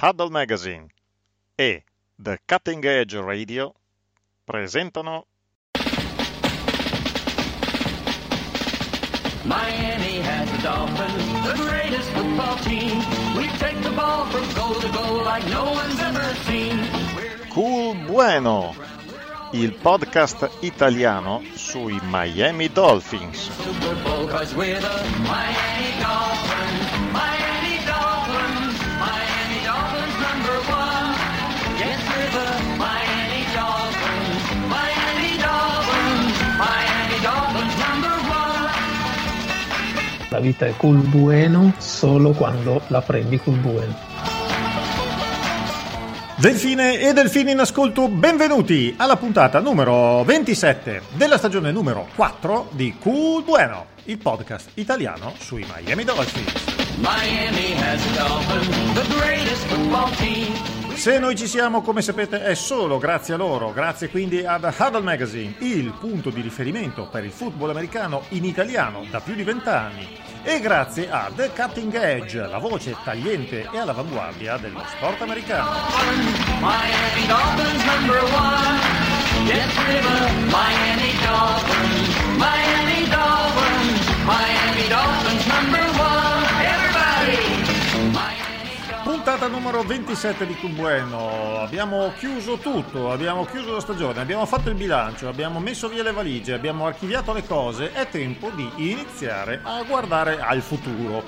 Huddle Magazine e The Cutting Edge Radio presentano Miami has the Dolphins, the greatest football team. We take the ball from goal to goal like no one's ever seen. Cool Bueno, il podcast italiano sui Miami Dolphins. La vita è cool bueno solo quando la prendi cool bueno. Delfine e delfini in ascolto, benvenuti alla puntata numero 27 della stagione numero 4 di Cool Bueno, il podcast italiano sui Miami Dolphins. Miami has the Dolphins, the greatest football team. Se noi ci siamo, come sapete, è solo grazie a loro, grazie quindi ad Huddle Magazine, il punto di riferimento per il football americano in italiano da più di vent'anni, e grazie a The Cutting Edge, la voce tagliente e all'avanguardia dello sport americano. Miami Dolphins number one. Yes, the Miami Dolphins. Miami Dolphins. Puntata numero 27 di Cool Bueno. Abbiamo chiuso tutto, abbiamo chiuso la stagione, abbiamo fatto il bilancio, abbiamo messo via le valigie, abbiamo archiviato le cose. È tempo di iniziare a guardare al futuro.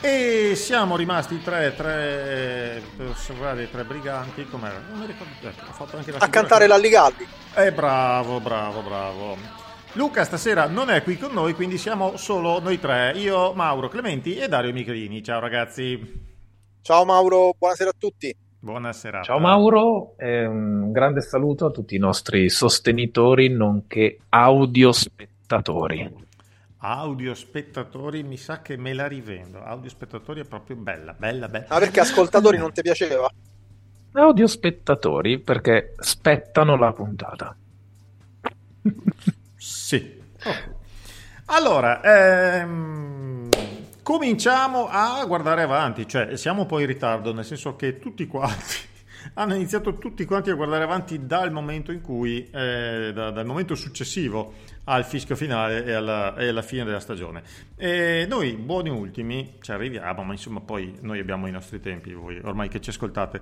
E siamo rimasti tre, tre osservare i tre briganti. Com'era? Non mi ricordo. Ecco, ho fatto anche la a cantare l'Alligalli. eh, bravo, bravo, bravo. Luca stasera non è qui con noi, quindi siamo solo noi tre, io, Mauro Clementi e Dario Michelini. Ciao ragazzi, Ciao Mauro, buonasera a tutti. buona serata. Ciao Mauro un grande saluto a tutti i nostri sostenitori nonché audiospettatori. Audio spettatori, mi sa che me la rivendo. Audio spettatori è proprio bella, bella, bella. Ma perché ascoltatori non ti piaceva? Audiospettatori perché spettano la puntata. Sì. Oh. Allora, ehm, cominciamo a guardare avanti, cioè siamo un po' in ritardo, nel senso che tutti quanti hanno iniziato tutti quanti a guardare avanti dal momento in cui, eh, da- dal momento successivo al fischio finale e alla, e alla fine della stagione. E noi, buoni ultimi, ci arriviamo, ma insomma poi noi abbiamo i nostri tempi, voi ormai che ci ascoltate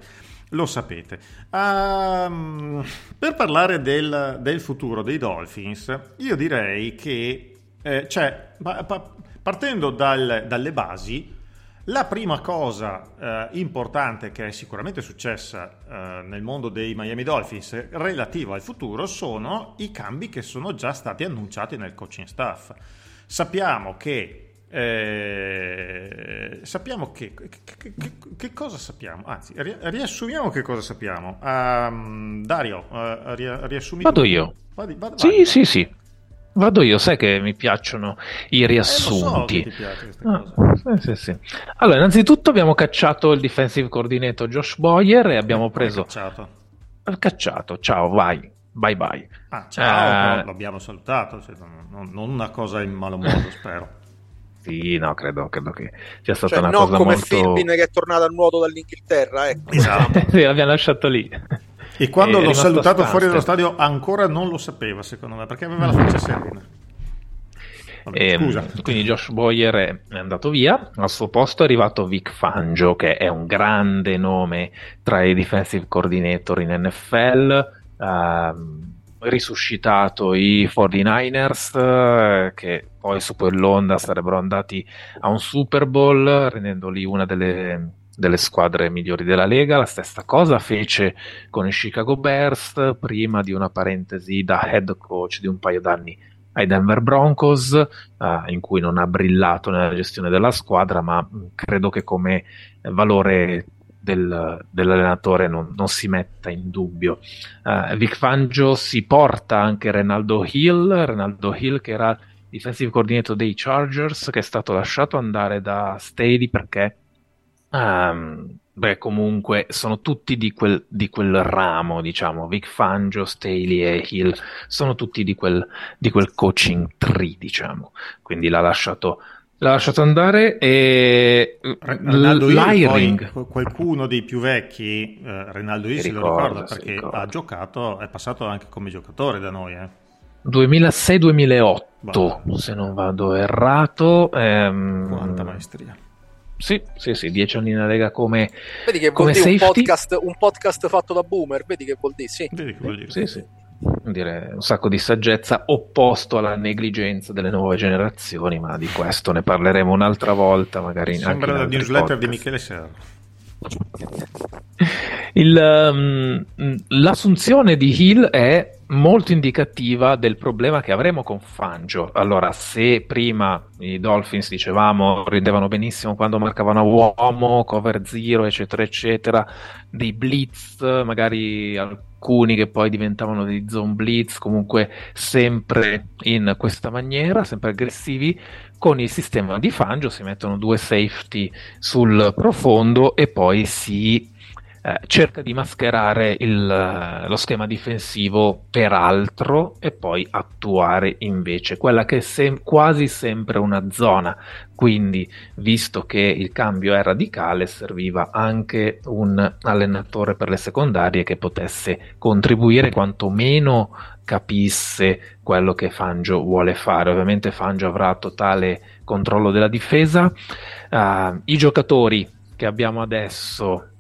lo sapete. Ehm, per parlare del, del futuro dei Dolphins, io direi che, eh, cioè, pa- pa- partendo dal- dalle basi, la prima cosa eh, importante che è sicuramente successa eh, nel mondo dei Miami Dolphins relativa al futuro sono i cambi che sono già stati annunciati nel coaching staff. Sappiamo che eh, sappiamo che, che, che- che- cosa sappiamo? Anzi, ri- riassumiamo che cosa sappiamo. Ehm, Dario, eh, ri- riassumi Vado tu. io. Vadi- vadi- Sì, vai. sì, sì. Vado io, sai che mi piacciono i Eh, so riassunti. ti piace queste Ah, sì, sì, sì. Allora, innanzitutto abbiamo cacciato il defensive coordinator Josh Boyer e abbiamo Come preso... cacciato? Cacciato, ciao, vai, bye bye. Ah, ciao, Eh. l'abbiamo salutato, cioè, non, non- una cosa in malo modo, spero. Sì, no, credo, credo che sia stata Cioè, una cosa come molto... Filbin che è tornato al nuoto dall'Inghilterra, ecco. Esatto. sì, l'abbiamo lasciato lì. E quando l'ho salutato fuori dallo stadio ancora non lo sapeva, secondo me, perché aveva la faccia serena. Vabbè, Ehm, scusa. quindi Josh Boyer è andato via, al suo posto è arrivato Vic Fangio, che è un grande nome tra i defensive coordinator in NFL, ehm, risuscitato i 49ers, eh, che poi su quell'onda sarebbero andati a un Super Bowl, rendendoli una delle, delle squadre migliori della Lega. La stessa cosa fece con i Chicago Bears, prima di una parentesi da head coach di un paio d'anni ai Denver Broncos, eh, in cui non ha brillato nella gestione della squadra, ma mh, credo che come valore del- dell'allenatore non, non si metta in dubbio. Eh, Vic Fangio si porta anche Renaldo Hill, Renaldo Hill che era defensive coordinator dei Chargers, che è stato lasciato andare da Staley perché ehm, beh, comunque sono tutti di quel, di quel ramo, diciamo, Vic Fangio, Staley e Hill sono tutti di quel, di quel coaching tree, diciamo. Quindi l'ha lasciato, L'ha lasciato andare e Ronaldo Hill, poi qualcuno dei più vecchi, eh, Ronaldo Hill se lo ricorda, perché ricorda. ha giocato, è passato anche come giocatore da noi. Eh. 2006-2008, Bah. se non vado errato. ehm, Quanta maestria. Sì, sì, sì, dieci anni in Lega come... Vedi che Come vuol dire un podcast, un podcast fatto da boomer, vedi che vuol dire, sì. Vedi che vuol dire? Sì, sì. Dire un sacco di saggezza opposto alla negligenza delle nuove generazioni, ma di questo ne parleremo un'altra volta, magari anche Sembra in la newsletter di podcast. Michele Serra. Il, um, l'assunzione di Hill è molto indicativa del problema che avremo con Fangio. Allora, se prima i Dolphins dicevamo ridevano benissimo quando marcavano a uomo, cover zero, eccetera, eccetera, dei blitz, magari alcuni che poi diventavano dei zone blitz, comunque sempre in questa maniera, sempre aggressivi. Con il sistema di Fangio si mettono due safety sul profondo e poi si eh, cerca di mascherare il, eh, lo schema difensivo per altro e poi attuare invece quella che è sem- quasi sempre una zona. Quindi, visto che il cambio è radicale, serviva anche un allenatore per le secondarie che potesse contribuire quantomeno capisse quello che Fangio vuole fare. Ovviamente Fangio avrà totale controllo della difesa. Ah, I giocatori che abbiamo adesso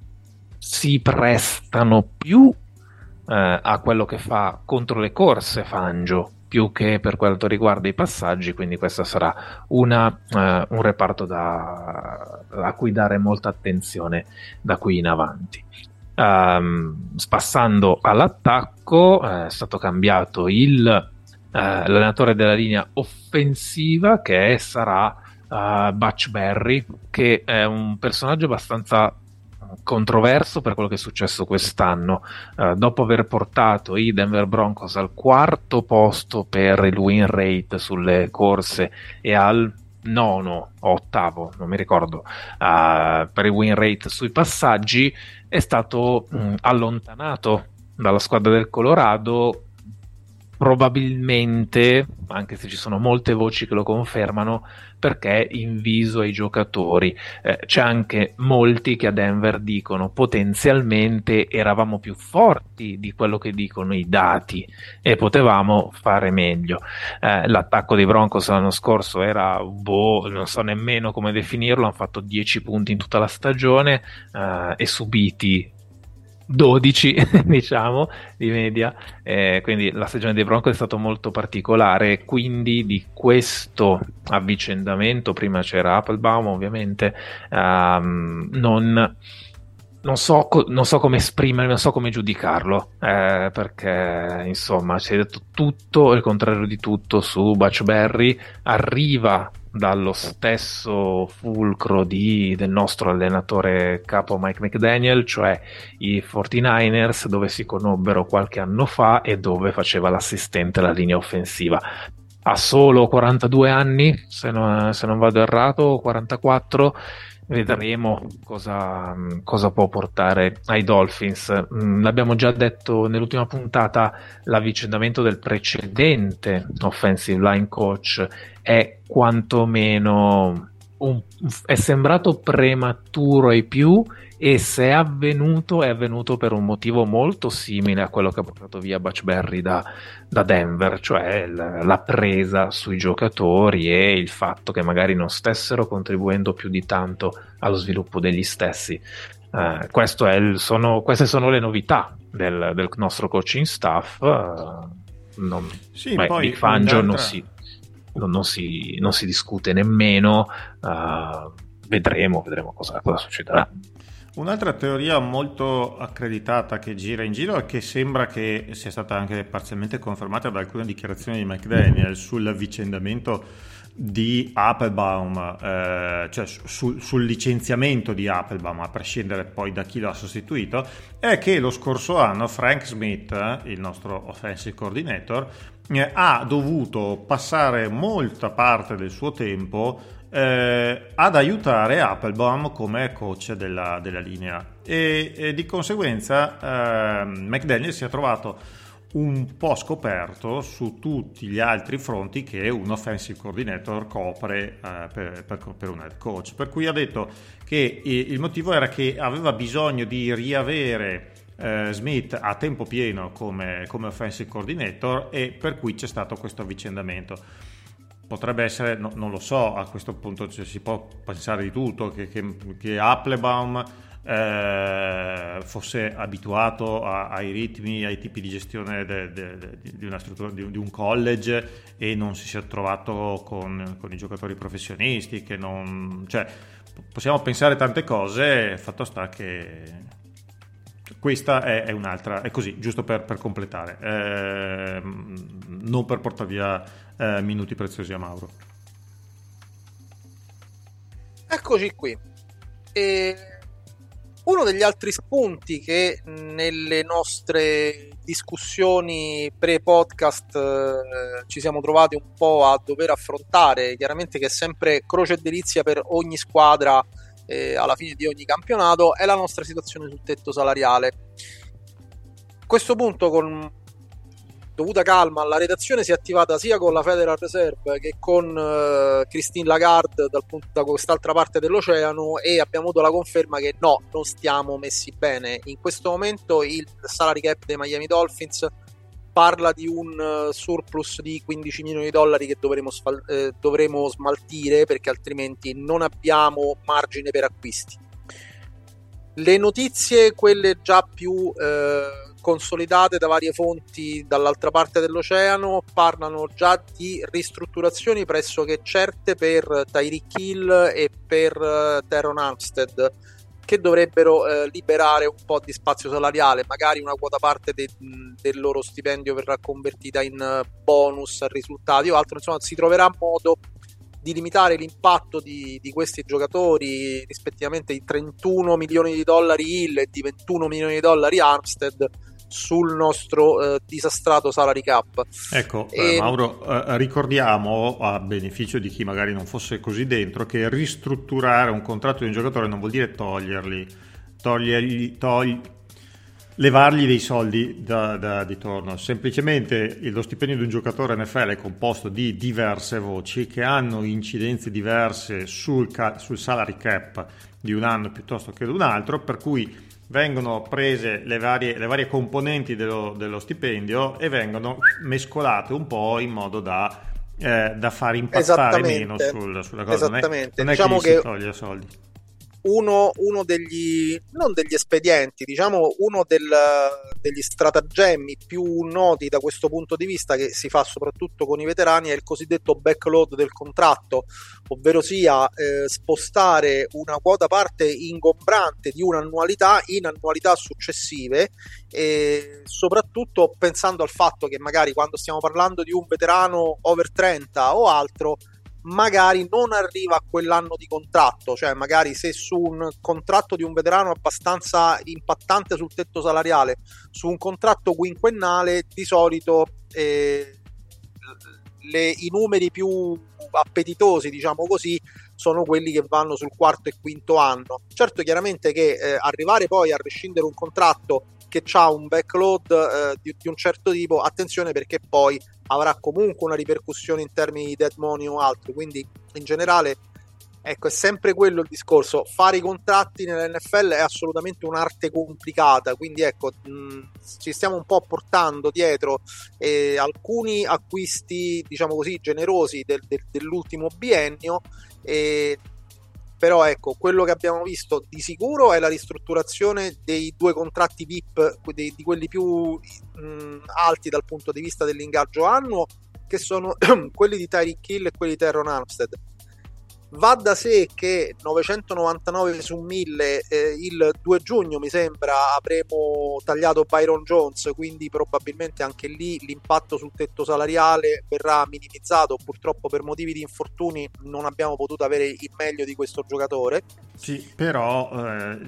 si prestano più eh, a quello che fa contro le corse Fangio più che per quanto riguarda i passaggi, quindi questo sarà una, eh, un reparto da, a cui dare molta attenzione da qui in avanti. Um, passando all'attacco, eh, è stato cambiato il, eh, l'allenatore della linea offensiva che sarà uh, Butch Berry, che è un personaggio abbastanza controverso per quello che è successo quest'anno. Uh, dopo aver portato i Denver Broncos al quarto posto per il win rate sulle corse e al nono o ottavo, non mi ricordo, uh, per il win rate sui passaggi, è stato mh, allontanato dalla squadra del Colorado probabilmente, anche se ci sono molte voci che lo confermano, perché inviso ai giocatori. Eh, c'è anche molti che a Denver dicono potenzialmente eravamo più forti di quello che dicono i dati e potevamo fare meglio. Eh, l'attacco dei Broncos l'anno scorso era, boh, non so nemmeno come definirlo, hanno fatto 10 punti in tutta la stagione eh, e subiti 12 diciamo di media. Eh, quindi la stagione dei Broncos è stata molto particolare quindi di questo avvicendamento prima c'era Applebaum ovviamente um, non non so, non so, come esprimermi, non so come giudicarlo, eh, perché insomma si è detto tutto il contrario di tutto su Butch Berry, arriva dallo stesso fulcro di, del nostro allenatore capo Mike McDaniel, cioè i 49ers, dove si conobbero qualche anno fa e dove faceva l'assistente alla linea offensiva. Ha solo 42 anni, se non, se non vado errato, 44 vedremo cosa, cosa, può portare ai Dolphins. L'abbiamo già detto nell'ultima puntata, l'avvicendamento del precedente offensive line coach è quantomeno un, è sembrato prematuro ai più e se è avvenuto è avvenuto per un motivo molto simile a quello che ha portato via Butch Berry da, da Denver, cioè la, la, presa sui giocatori e il fatto che magari non stessero contribuendo più di tanto allo sviluppo degli stessi. Uh, il, sono, queste sono le novità del, del nostro coaching staff. Uh, non, sì, beh, poi di Fangio non si, non, non, si, non si discute nemmeno. Uh, vedremo, vedremo cosa, cosa succederà. Un'altra teoria molto accreditata che gira in giro e che sembra che sia stata anche parzialmente confermata da alcune dichiarazioni di McDaniel sull'avvicendamento di Applebaum, eh, cioè sul, sul licenziamento di Applebaum, a prescindere poi da chi lo ha sostituito, è che lo scorso anno Frank Smith, il nostro offensive coordinator, eh, ha dovuto passare molta parte del suo tempo eh, ad aiutare Applebaum come coach della, della linea e, e, di conseguenza eh, McDaniel si è trovato un po' scoperto su tutti gli altri fronti che un offensive coordinator copre eh, per, per, per, un head coach. Per cui ha detto che il motivo era che aveva bisogno di riavere eh, Smith a tempo pieno come, come offensive coordinator e per cui c'è stato questo avvicendamento potrebbe essere, no, non lo so, a questo punto cioè, si può pensare di tutto, che, che, che Applebaum eh, fosse abituato a, ai ritmi, ai tipi di gestione de, de, de, di una struttura, di, di, un college e non si sia trovato con, con i giocatori professionisti, non... Cioè, possiamo pensare tante cose, fatto sta che questa è, è un'altra, è così, giusto per, per completare, eh, non per portare via eh, minuti preziosi a Mauro. Eccoci qui. E uno degli altri spunti che nelle nostre discussioni pre-podcast eh, ci siamo trovati un po' a dover affrontare, chiaramente che è sempre croce e delizia per ogni squadra eh, alla fine di ogni campionato, è la nostra situazione sul tetto salariale. A questo punto con dovuta calma, la redazione si è attivata sia con la Federal Reserve che con uh, Christine Lagarde dal punto, da quest'altra parte dell'oceano e abbiamo avuto la conferma che no, non stiamo messi bene. In questo momento il salary cap dei Miami Dolphins parla di un uh, surplus di 15 milioni di dollari che dovremo, sfal- eh, dovremo smaltire perché altrimenti non abbiamo margine per acquisti. Le notizie, quelle già più... Eh, consolidate da varie fonti dall'altra parte dell'oceano parlano già di ristrutturazioni pressoché certe per Tyreek Hill e per uh, Teron Armstead che dovrebbero eh, liberare un po' di spazio salariale, magari una quota parte de- del loro stipendio verrà convertita in uh, bonus risultati o altro, insomma si troverà modo di limitare l'impatto di, di, questi giocatori rispettivamente di 31 milioni di dollari Hill e di 21 milioni di dollari Armstead sul nostro eh, disastrato salary cap. Ecco, e... eh, Mauro, eh, ricordiamo a beneficio di chi magari non fosse così dentro che ristrutturare un contratto di un giocatore non vuol dire toglierli, togliergli, togli, levargli dei soldi da, da, di torno. Semplicemente lo stipendio di un giocatore NFL è composto di diverse voci che hanno incidenze diverse sul, ca- sul salary cap di un anno piuttosto che di un altro, per cui vengono prese le varie, le varie componenti dello, dello, stipendio e vengono mescolate un po' in modo da, eh, da far impattare meno sul, sulla cosa. Esattamente. Non è, non diciamo è che, che si toglie soldi uno, uno, degli, non degli espedienti, diciamo uno del, degli stratagemmi più noti da questo punto di vista che si fa soprattutto con i veterani è il cosiddetto backload del contratto, ovvero sia eh, spostare una quota parte ingombrante di un'annualità in annualità successive e soprattutto pensando al fatto che magari quando stiamo parlando di un veterano over 30 o altro magari non arriva a quell'anno di contratto, cioè magari se su un contratto di un veterano abbastanza impattante sul tetto salariale, su un contratto quinquennale di solito eh, le, i numeri più appetitosi, diciamo così, sono quelli che vanno sul quarto e quinto anno. Certo, chiaramente che eh, arrivare poi a rescindere un contratto che ha un backload eh, di, di, un certo tipo, attenzione perché poi avrà comunque una ripercussione in termini di dead money o altro, quindi in generale ecco è sempre quello il discorso, fare i contratti nell'NFL è assolutamente un'arte complicata, quindi ecco mh, ci stiamo un po' portando dietro eh, alcuni acquisti diciamo così generosi del, del, dell'ultimo biennio e però ecco, quello che abbiamo visto di sicuro è la ristrutturazione dei due contratti VIP, di, di quelli più mh, alti dal punto di vista dell'ingaggio annuo, che sono quelli di Tyreek Hill e quelli di Terron Armstead. Va da sé che 999 su 1000 eh, il 2 giugno mi sembra avremo tagliato Byron Jones, quindi probabilmente anche lì l'impatto sul tetto salariale verrà minimizzato. Purtroppo per motivi di infortuni non abbiamo potuto avere il meglio di questo giocatore. Sì, però eh,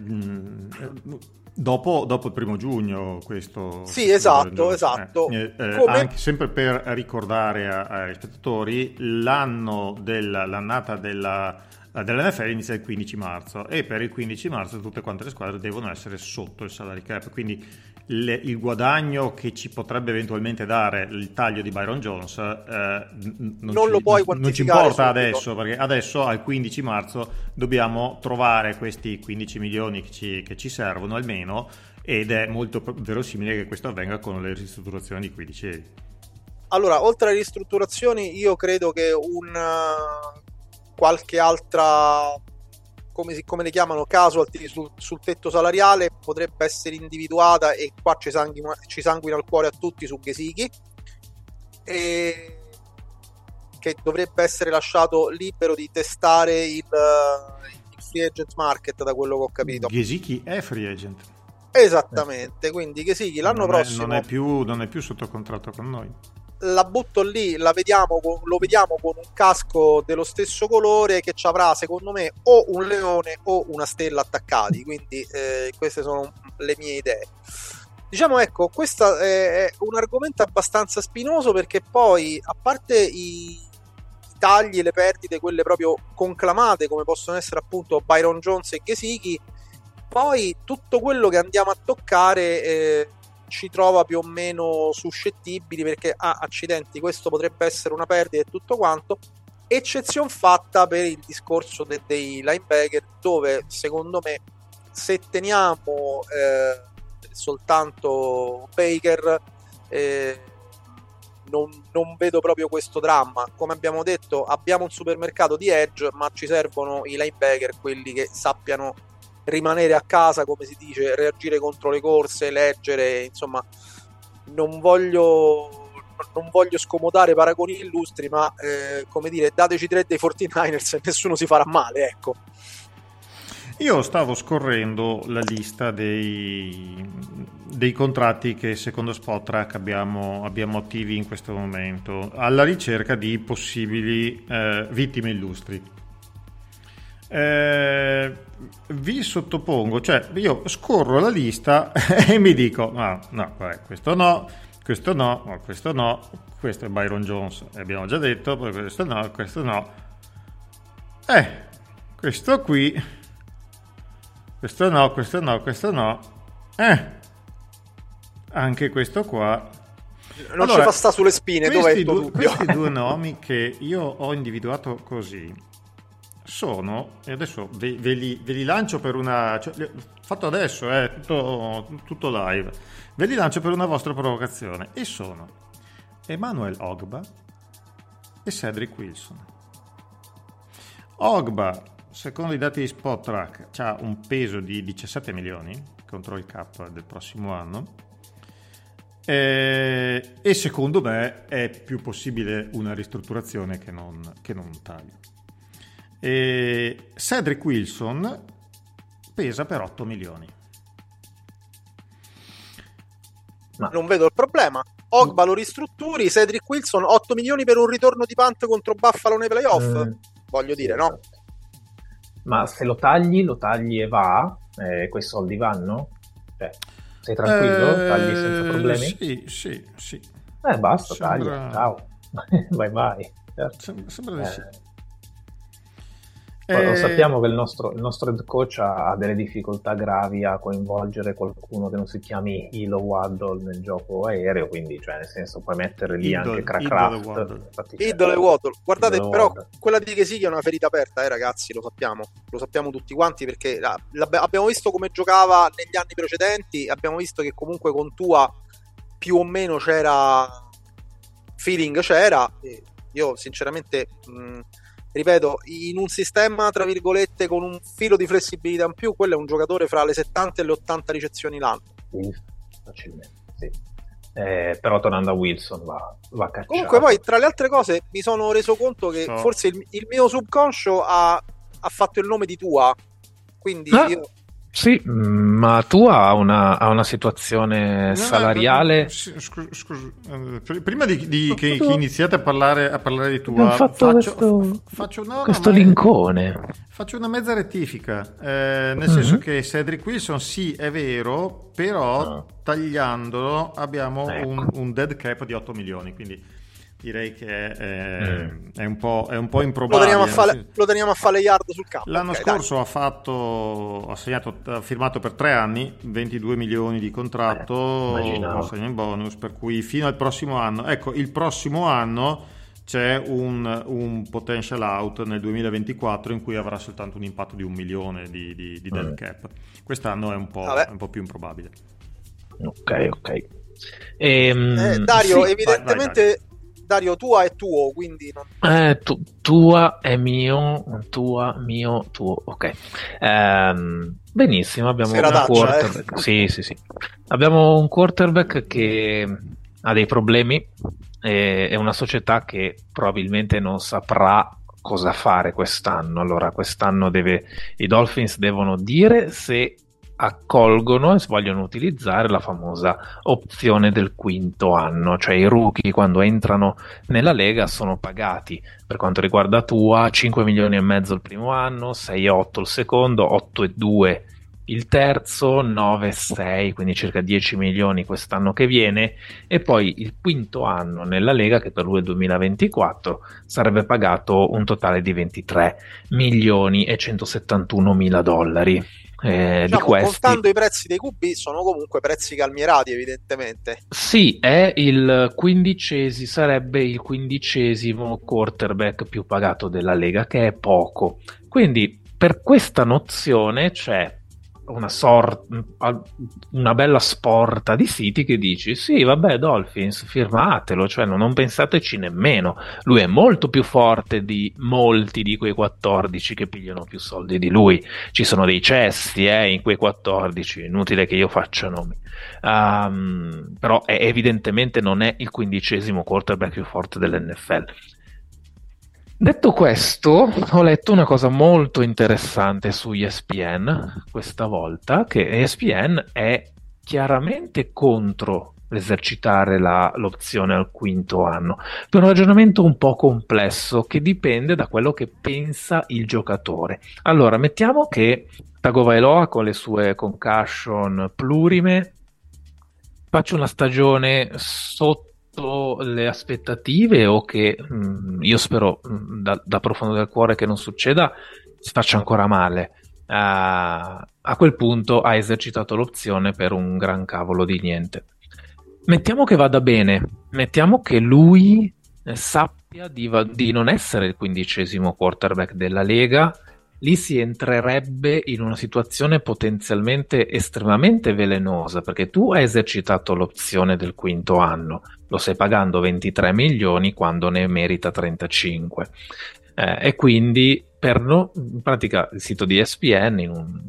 Dopo, dopo, il primo giugno questo... Sì, esatto, esatto. Eh, eh, Come... Anche sempre per ricordare ai spettatori, l'anno della, l'annata della dell'NFL inizia il 15 marzo e per il 15 marzo tutte quante le squadre devono essere sotto il salary cap, quindi le- il guadagno che ci potrebbe eventualmente dare il taglio di Byron Jones eh, non, Non ci, lo puoi non ci quantificare importa adesso perché adesso al 15 marzo dobbiamo trovare questi 15 milioni che ci, che ci servono almeno ed è molto verosimile che questo avvenga con le ristrutturazioni di cui dicevi. Allora, oltre alle ristrutturazioni, io credo che un eh, qualche altra, come, si- come le chiamano, casualty sul, sul tetto salariale potrebbe essere individuata e qua ci sanguina, ci sanguina il cuore a tutti su Gesicki e che dovrebbe essere lasciato libero di testare il, il free agent market da quello che ho capito. Gesicki è free agent. Esattamente, quindi Gesicki l'anno non prossimo È, non, è più, non è più sotto contratto con noi. La butto lì, la vediamo lo vediamo con un casco dello stesso colore che ci avrà secondo me o un leone o una stella attaccati, quindi eh, queste sono le mie idee. Diciamo ecco, questo è, un argomento abbastanza spinoso perché poi a parte i, i tagli e le perdite, quelle proprio conclamate come possono essere appunto Byron Jones e Gesicki, poi tutto quello che andiamo a toccare eh, ci trova più o meno suscettibili perché ah, accidenti questo potrebbe essere una perdita e tutto quanto. Eccezione fatta per il discorso de- dei linebacker dove secondo me se teniamo eh, soltanto Baker eh, non, non vedo proprio questo dramma. Come abbiamo detto abbiamo un supermercato di edge ma ci servono i linebacker quelli che sappiano rimanere a casa, come si dice, reagire contro le corse, leggere, insomma, non voglio, non voglio scomodare paragoni illustri, ma eh, come dire, dateci tre dei 49ers e nessuno si farà male, ecco. Io stavo scorrendo la lista dei, dei contratti che secondo Spotrack abbiamo, abbiamo attivi in questo momento, alla ricerca di possibili eh, vittime illustri. Eh, vi sottopongo, cioè io scorro la lista e mi dico, no, no, vabbè, questo no, questo no, questo no, questo è Byron Jones, abbiamo già detto, poi questo no, questo no. Eh, questo qui, questo no, questo no, questo no. Eh, anche questo qua. Non Allora, ci fa sta sulle spine, il tuo due, dubbio? questi due nomi che io ho individuato così sono, e adesso ve, ve li, ve li lancio per una, cioè, fatto adesso, è tutto, tutto live, ve li lancio per una vostra provocazione e sono Emmanuel Ogba e Cedric Wilson. Ogba, secondo i dati di Spot ha un peso di 17 milioni contro il cap del prossimo anno. Eh, e secondo me è più possibile una ristrutturazione che non, che non un taglio. E Cedric Wilson pesa per 8 milioni. Non vedo il problema. Ogba lo ristrutturi, Cedric Wilson 8 milioni per un ritorno di punt contro Buffalo nei playoff. Mm. Voglio dire, no? Ma se lo tagli, lo tagli e va, eh, quei soldi vanno? Cioè, sei tranquillo? Eh, tagli senza problemi? Sì, sì, sì. Eh, basta, Sembra- taglia, ciao. vai, vai. Certo. Sem- Sembra di sì. Eh, lo sappiamo che il nostro, il nostro head coach ha, delle difficoltà gravi a coinvolgere qualcuno che non si chiami Hilo Waddle nel gioco aereo, quindi cioè nel senso puoi mettere lì Idol- anche infatti, cioè, Idolo e Waddle. Guardate, Idolo però Waddle. quella di Gesicki è una ferita aperta, eh, ragazzi, lo sappiamo. Lo sappiamo tutti quanti perché la- abbiamo visto come giocava negli anni precedenti, abbiamo visto che comunque con Tua più o meno c'era feeling c'era. e Io sinceramente mh, ripeto, in un sistema tra virgolette con un filo di flessibilità in più, quello è un giocatore fra le 70 e le 80 ricezioni l'anno. Sì, facilmente, sì. Eh, però tornando a Wilson va, va cacciato. Comunque, poi tra le altre cose, mi sono reso conto che So. forse il, il mio subconscio ha, ha fatto il nome di Tua. Quindi Ah. io, Sì, ma tu ha una, ha una situazione No, salariale... no, sì, scu- scusa, eh, pr- prima di, di- che, che iniziate a parlare, a parlare di tua, fatto faccio, questo- faccio- no, Questo lincone. Faccio una mezza rettifica, eh, nel Mhm. senso che Cedric Wilson sì è vero, però Ah. tagliandolo abbiamo Ecco. un, un dead cap di 8 milioni, quindi direi che è, Mm. è un, po', è un po' Lo improbabile. teniamo a nel fare, senso- lo teniamo a fare yard sul campo. L'anno ok, dai. scorso ha fatto, ha, segnato, ha firmato per tre anni 22 milioni di contratto, Eh, segno in bonus, per cui fino al prossimo anno, ecco, il prossimo anno c'è un, un potential out nel 2024 in cui avrà soltanto un impatto di un milione di, di, di dead Mm. cap. Quest'anno è un, po', è un po' più improbabile. Ok, ok. Ehm, Eh, Dario, sì, evidentemente Dario tua è tuo, quindi non- Eh, tu- tua è mio, tua, mio, tuo. Ok. Ehm, benissimo, abbiamo un Serataccia, quarterback. Sì, sì, sì. Abbiamo un quarterback che ha dei problemi. e- È una società che probabilmente non saprà cosa fare quest'anno. Allora, quest'anno deve, i Dolphins devono dire se accolgono e vogliono utilizzare la famosa opzione del quinto anno, cioè i rookie quando entrano nella Lega sono pagati per quanto riguarda Tua 5 milioni e mezzo il primo anno, 6,8 il secondo, 8,2 il terzo, 9,6 quindi circa 10 milioni quest'anno che viene e poi il quinto anno nella Lega che per lui è il 2024 sarebbe pagato un totale di 23 milioni e 171 mila dollari. Eh, diciamo, di questi contando i prezzi dei QB sono comunque prezzi calmierati, evidentemente. Sì, è il quindicesimo, sarebbe il quindicesimo quarterback più pagato della Lega, che è poco. Quindi per questa nozione c'è una sorta, una bella sporta di siti che dici sì, vabbè, Dolphins, firmatelo, cioè non, non pensateci nemmeno. Lui è molto più forte di molti di quei 14 che pigliano più soldi di lui. Ci sono dei cessi eh, in quei 14, inutile che io faccia nomi. Um, però è, evidentemente non è il quindicesimo quarterback più forte dell'NFL. Detto questo, ho letto una cosa molto interessante su ESPN questa volta, che ESPN è chiaramente contro l'esercitare la, l'opzione al quinto anno, per un ragionamento un po' complesso che dipende da quello che pensa il giocatore. Allora, mettiamo che Tagovailoa con le sue concussion plurime faccia una stagione sotto le aspettative o che mh, io spero mh, da, da, profondo del cuore che non succeda si faccia ancora male. Uh, a quel punto ha esercitato l'opzione per un gran cavolo di niente. Mettiamo che vada bene. Mettiamo che lui sappia di, di non essere il quindicesimo quarterback della Lega lì si entrerebbe in una situazione potenzialmente estremamente velenosa perché tu hai esercitato l'opzione del quinto anno, lo stai pagando 23 milioni quando ne merita 35 eh, e quindi per no, in pratica il sito di ESPN in un,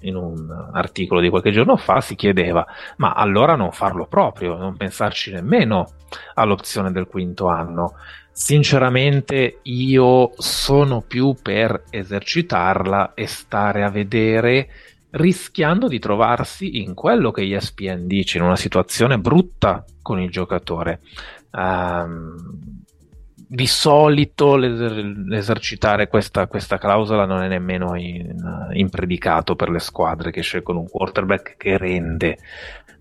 in un articolo di qualche giorno fa si chiedeva ma allora non farlo proprio, non pensarci nemmeno all'opzione del quinto anno Sinceramente io sono più per esercitarla e stare a vedere rischiando di trovarsi in quello che ESPN dice, in una situazione brutta con il giocatore. Um, di solito l'esercitare questa, questa, clausola non è nemmeno in, in predicato per le squadre che scelgono un quarterback che rende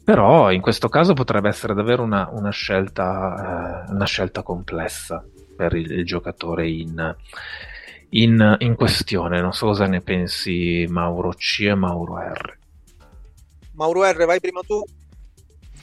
però in questo caso potrebbe essere davvero una, una, scelta, eh, una scelta complessa per il, il giocatore in, in, in, questione. Non so cosa ne pensi Mauro C e Mauro R. Mauro R, vai prima tu.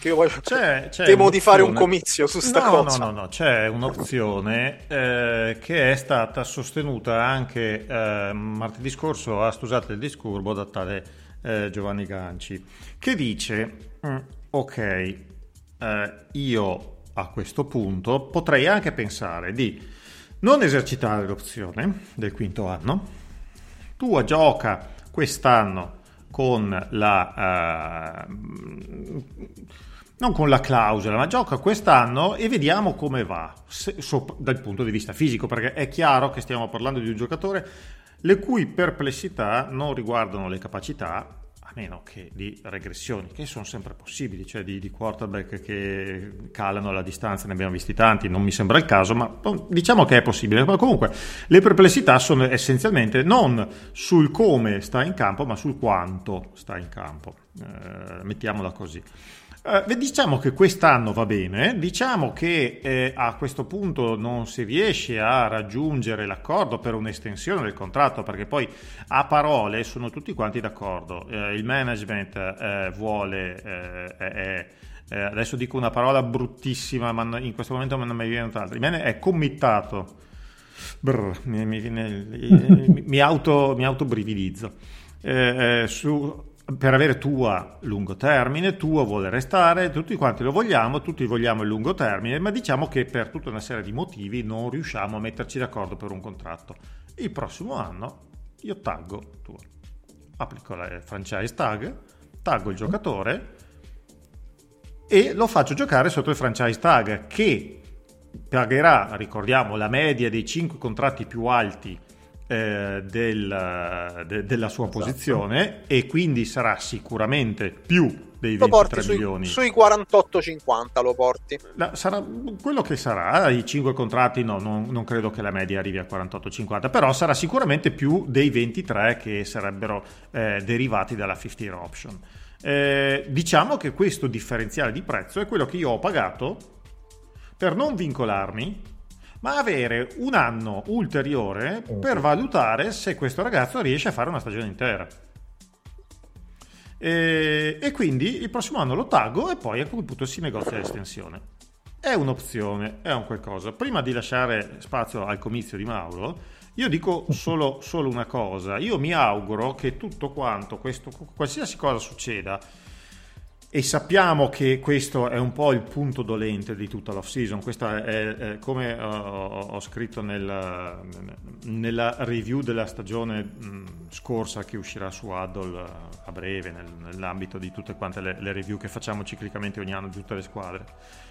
Che io voglio... c'è, c'è temo di fare un comizio su sta no, cosa. No, no, no, c'è un'opzione eh, che è stata sostenuta anche eh, martedì scorso a Scusate il disturbo da tale eh, Giovanni Ganci, che dice Mm, ok, eh, io a questo punto potrei anche pensare di non esercitare l'opzione del quinto anno. Tu gioca quest'anno con la... Uh, non con la clausola, ma gioca quest'anno e vediamo come va se, so, dal punto di vista fisico, perché è chiaro che stiamo parlando di un giocatore le cui perplessità non riguardano le capacità, a meno che di regressioni, che sono sempre possibili, cioè di, di quarterback che calano la distanza, ne abbiamo visti tanti, non mi sembra il caso, ma diciamo che è possibile. Ma comunque le perplessità sono essenzialmente non sul come sta in campo, ma sul quanto sta in campo. Eh, mettiamola così. Eh, diciamo che quest'anno va bene, diciamo che eh, a questo punto non si riesce a raggiungere l'accordo per un'estensione del contratto, perché poi a parole sono tutti quanti d'accordo, eh, il management eh, vuole, eh, eh, adesso dico una parola bruttissima, ma in questo momento non mi viene un'altra, il management è committato, Brr, mi, mi, mi, mi, auto, mi autobrividizzo, su per avere tua lungo termine, tuo vuole restare, tutti quanti lo vogliamo, tutti vogliamo il lungo termine, ma diciamo che per tutta una serie di motivi non riusciamo a metterci d'accordo per un contratto. Il prossimo anno io taggo tuo, applico la franchise tag, taggo il giocatore e lo faccio giocare sotto il franchise tag che pagherà, ricordiamo, la media dei 5 contratti più alti eh, del, de, della sua esatto. posizione e quindi sarà sicuramente più dei 23 milioni. Sui, sui 48-50 lo porti. La, sarà quello che sarà, i 5 contratti no, non, non, credo che la media arrivi a 48-50, però sarà sicuramente più dei 23 che sarebbero eh, derivati dalla 50 option. Eh, diciamo che questo differenziale di prezzo è quello che io ho pagato per non vincolarmi ma avere un anno ulteriore per valutare se questo ragazzo riesce a fare una stagione intera. E, e quindi il prossimo anno lo taggo e poi a quel punto si negozia l'estensione. È un'opzione, è un qualcosa. Prima di lasciare spazio al comizio di Mauro, io dico solo, solo una cosa. Io mi auguro che tutto quanto, questo, qualsiasi cosa succeda, e sappiamo che questo è un po' il punto dolente di tutta l'off season. Questo è, è come ho, ho scritto nel, nella review della stagione mh, scorsa che uscirà su Addle a breve, nel, nell'ambito di tutte quante le, le, review che facciamo ciclicamente ogni anno di tutte le squadre.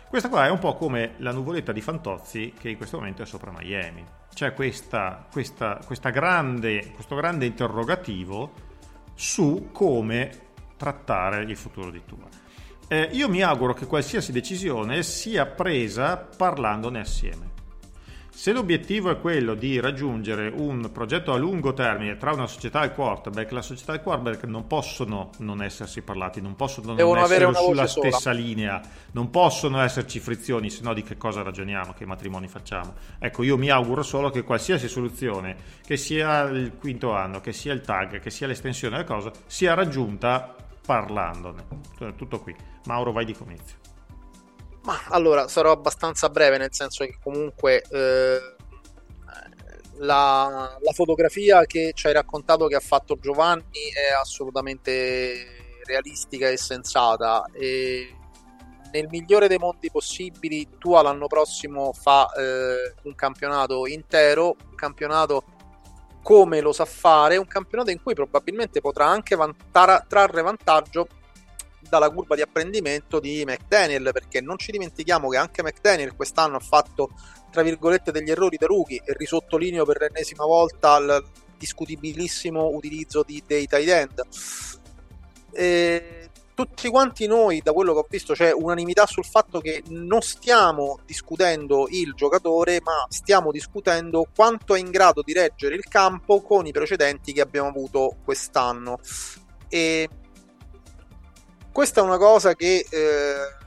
Questa qua è un po' come la nuvoletta di Fantozzi che in questo momento è sopra Miami. C'è questa, questa, questa grande, questo grande interrogativo su come trattare il futuro di Tua. Eh, io mi auguro che qualsiasi decisione sia presa parlandone assieme. Se l'obiettivo è quello di raggiungere un progetto a lungo termine tra una società e il quarterback, la società e il quarterback non possono non essersi parlati, non possono Devono non essere sulla stessa sola. linea, non possono esserci frizioni, se no di che cosa ragioniamo, che matrimoni facciamo. Ecco, io mi auguro solo che qualsiasi soluzione, che sia il quinto anno, che sia il tag, che sia l'estensione della cosa, sia raggiunta parlandone. Tutto qui. Mauro, vai di comizio. Ma allora sarò abbastanza breve, nel senso che comunque eh, la, la, fotografia che ci hai raccontato che ha fatto Giovanni è assolutamente realistica e sensata. E nel migliore dei mondi possibili, tu l'anno prossimo fa eh, un campionato intero, un campionato come lo sa fare, un campionato in cui probabilmente potrà anche vantare, trarre vantaggio dalla curva di apprendimento di McDaniel, perché non ci dimentichiamo che anche McDaniel quest'anno ha fatto, tra virgolette, degli errori da rookie e risottolineo per l'ennesima volta il discutibilissimo utilizzo di, dei tight end. E tutti quanti noi, da quello che ho visto, c'è unanimità sul fatto che non stiamo discutendo il giocatore, ma stiamo discutendo quanto è in grado di reggere il campo con i precedenti che abbiamo avuto quest'anno. E questa è una cosa che eh,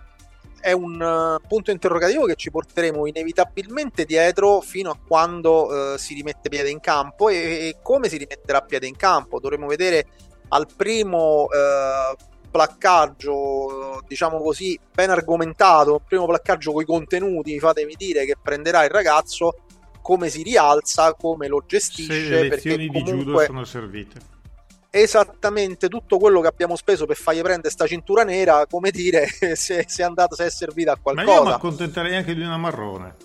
è un punto interrogativo che ci porteremo inevitabilmente dietro fino a quando uh, si rimette piede in campo e, e, come si rimetterà piede in campo. Dovremo vedere al primo uh, placcaggio, diciamo così, ben argomentato, primo placcaggio con i contenuti, fatemi dire, che prenderà il ragazzo, come si rialza, come lo gestisce. Se le lezioni comunque... di judo sono servite. Esattamente tutto quello che abbiamo speso per fargli prendere sta cintura nera, come dire, se, se è andata, se è servita a qualcosa. Ma io mi accontenterei anche di una marrone.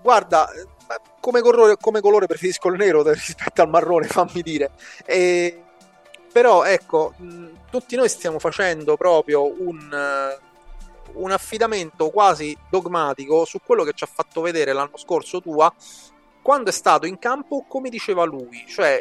Guarda, come colore, come colore preferisco il nero rispetto al marrone, fammi dire. E però ecco, tutti noi stiamo facendo proprio un, un affidamento quasi dogmatico su quello che ci ha fatto vedere l'anno scorso Tua quando è stato in campo come diceva lui, cioè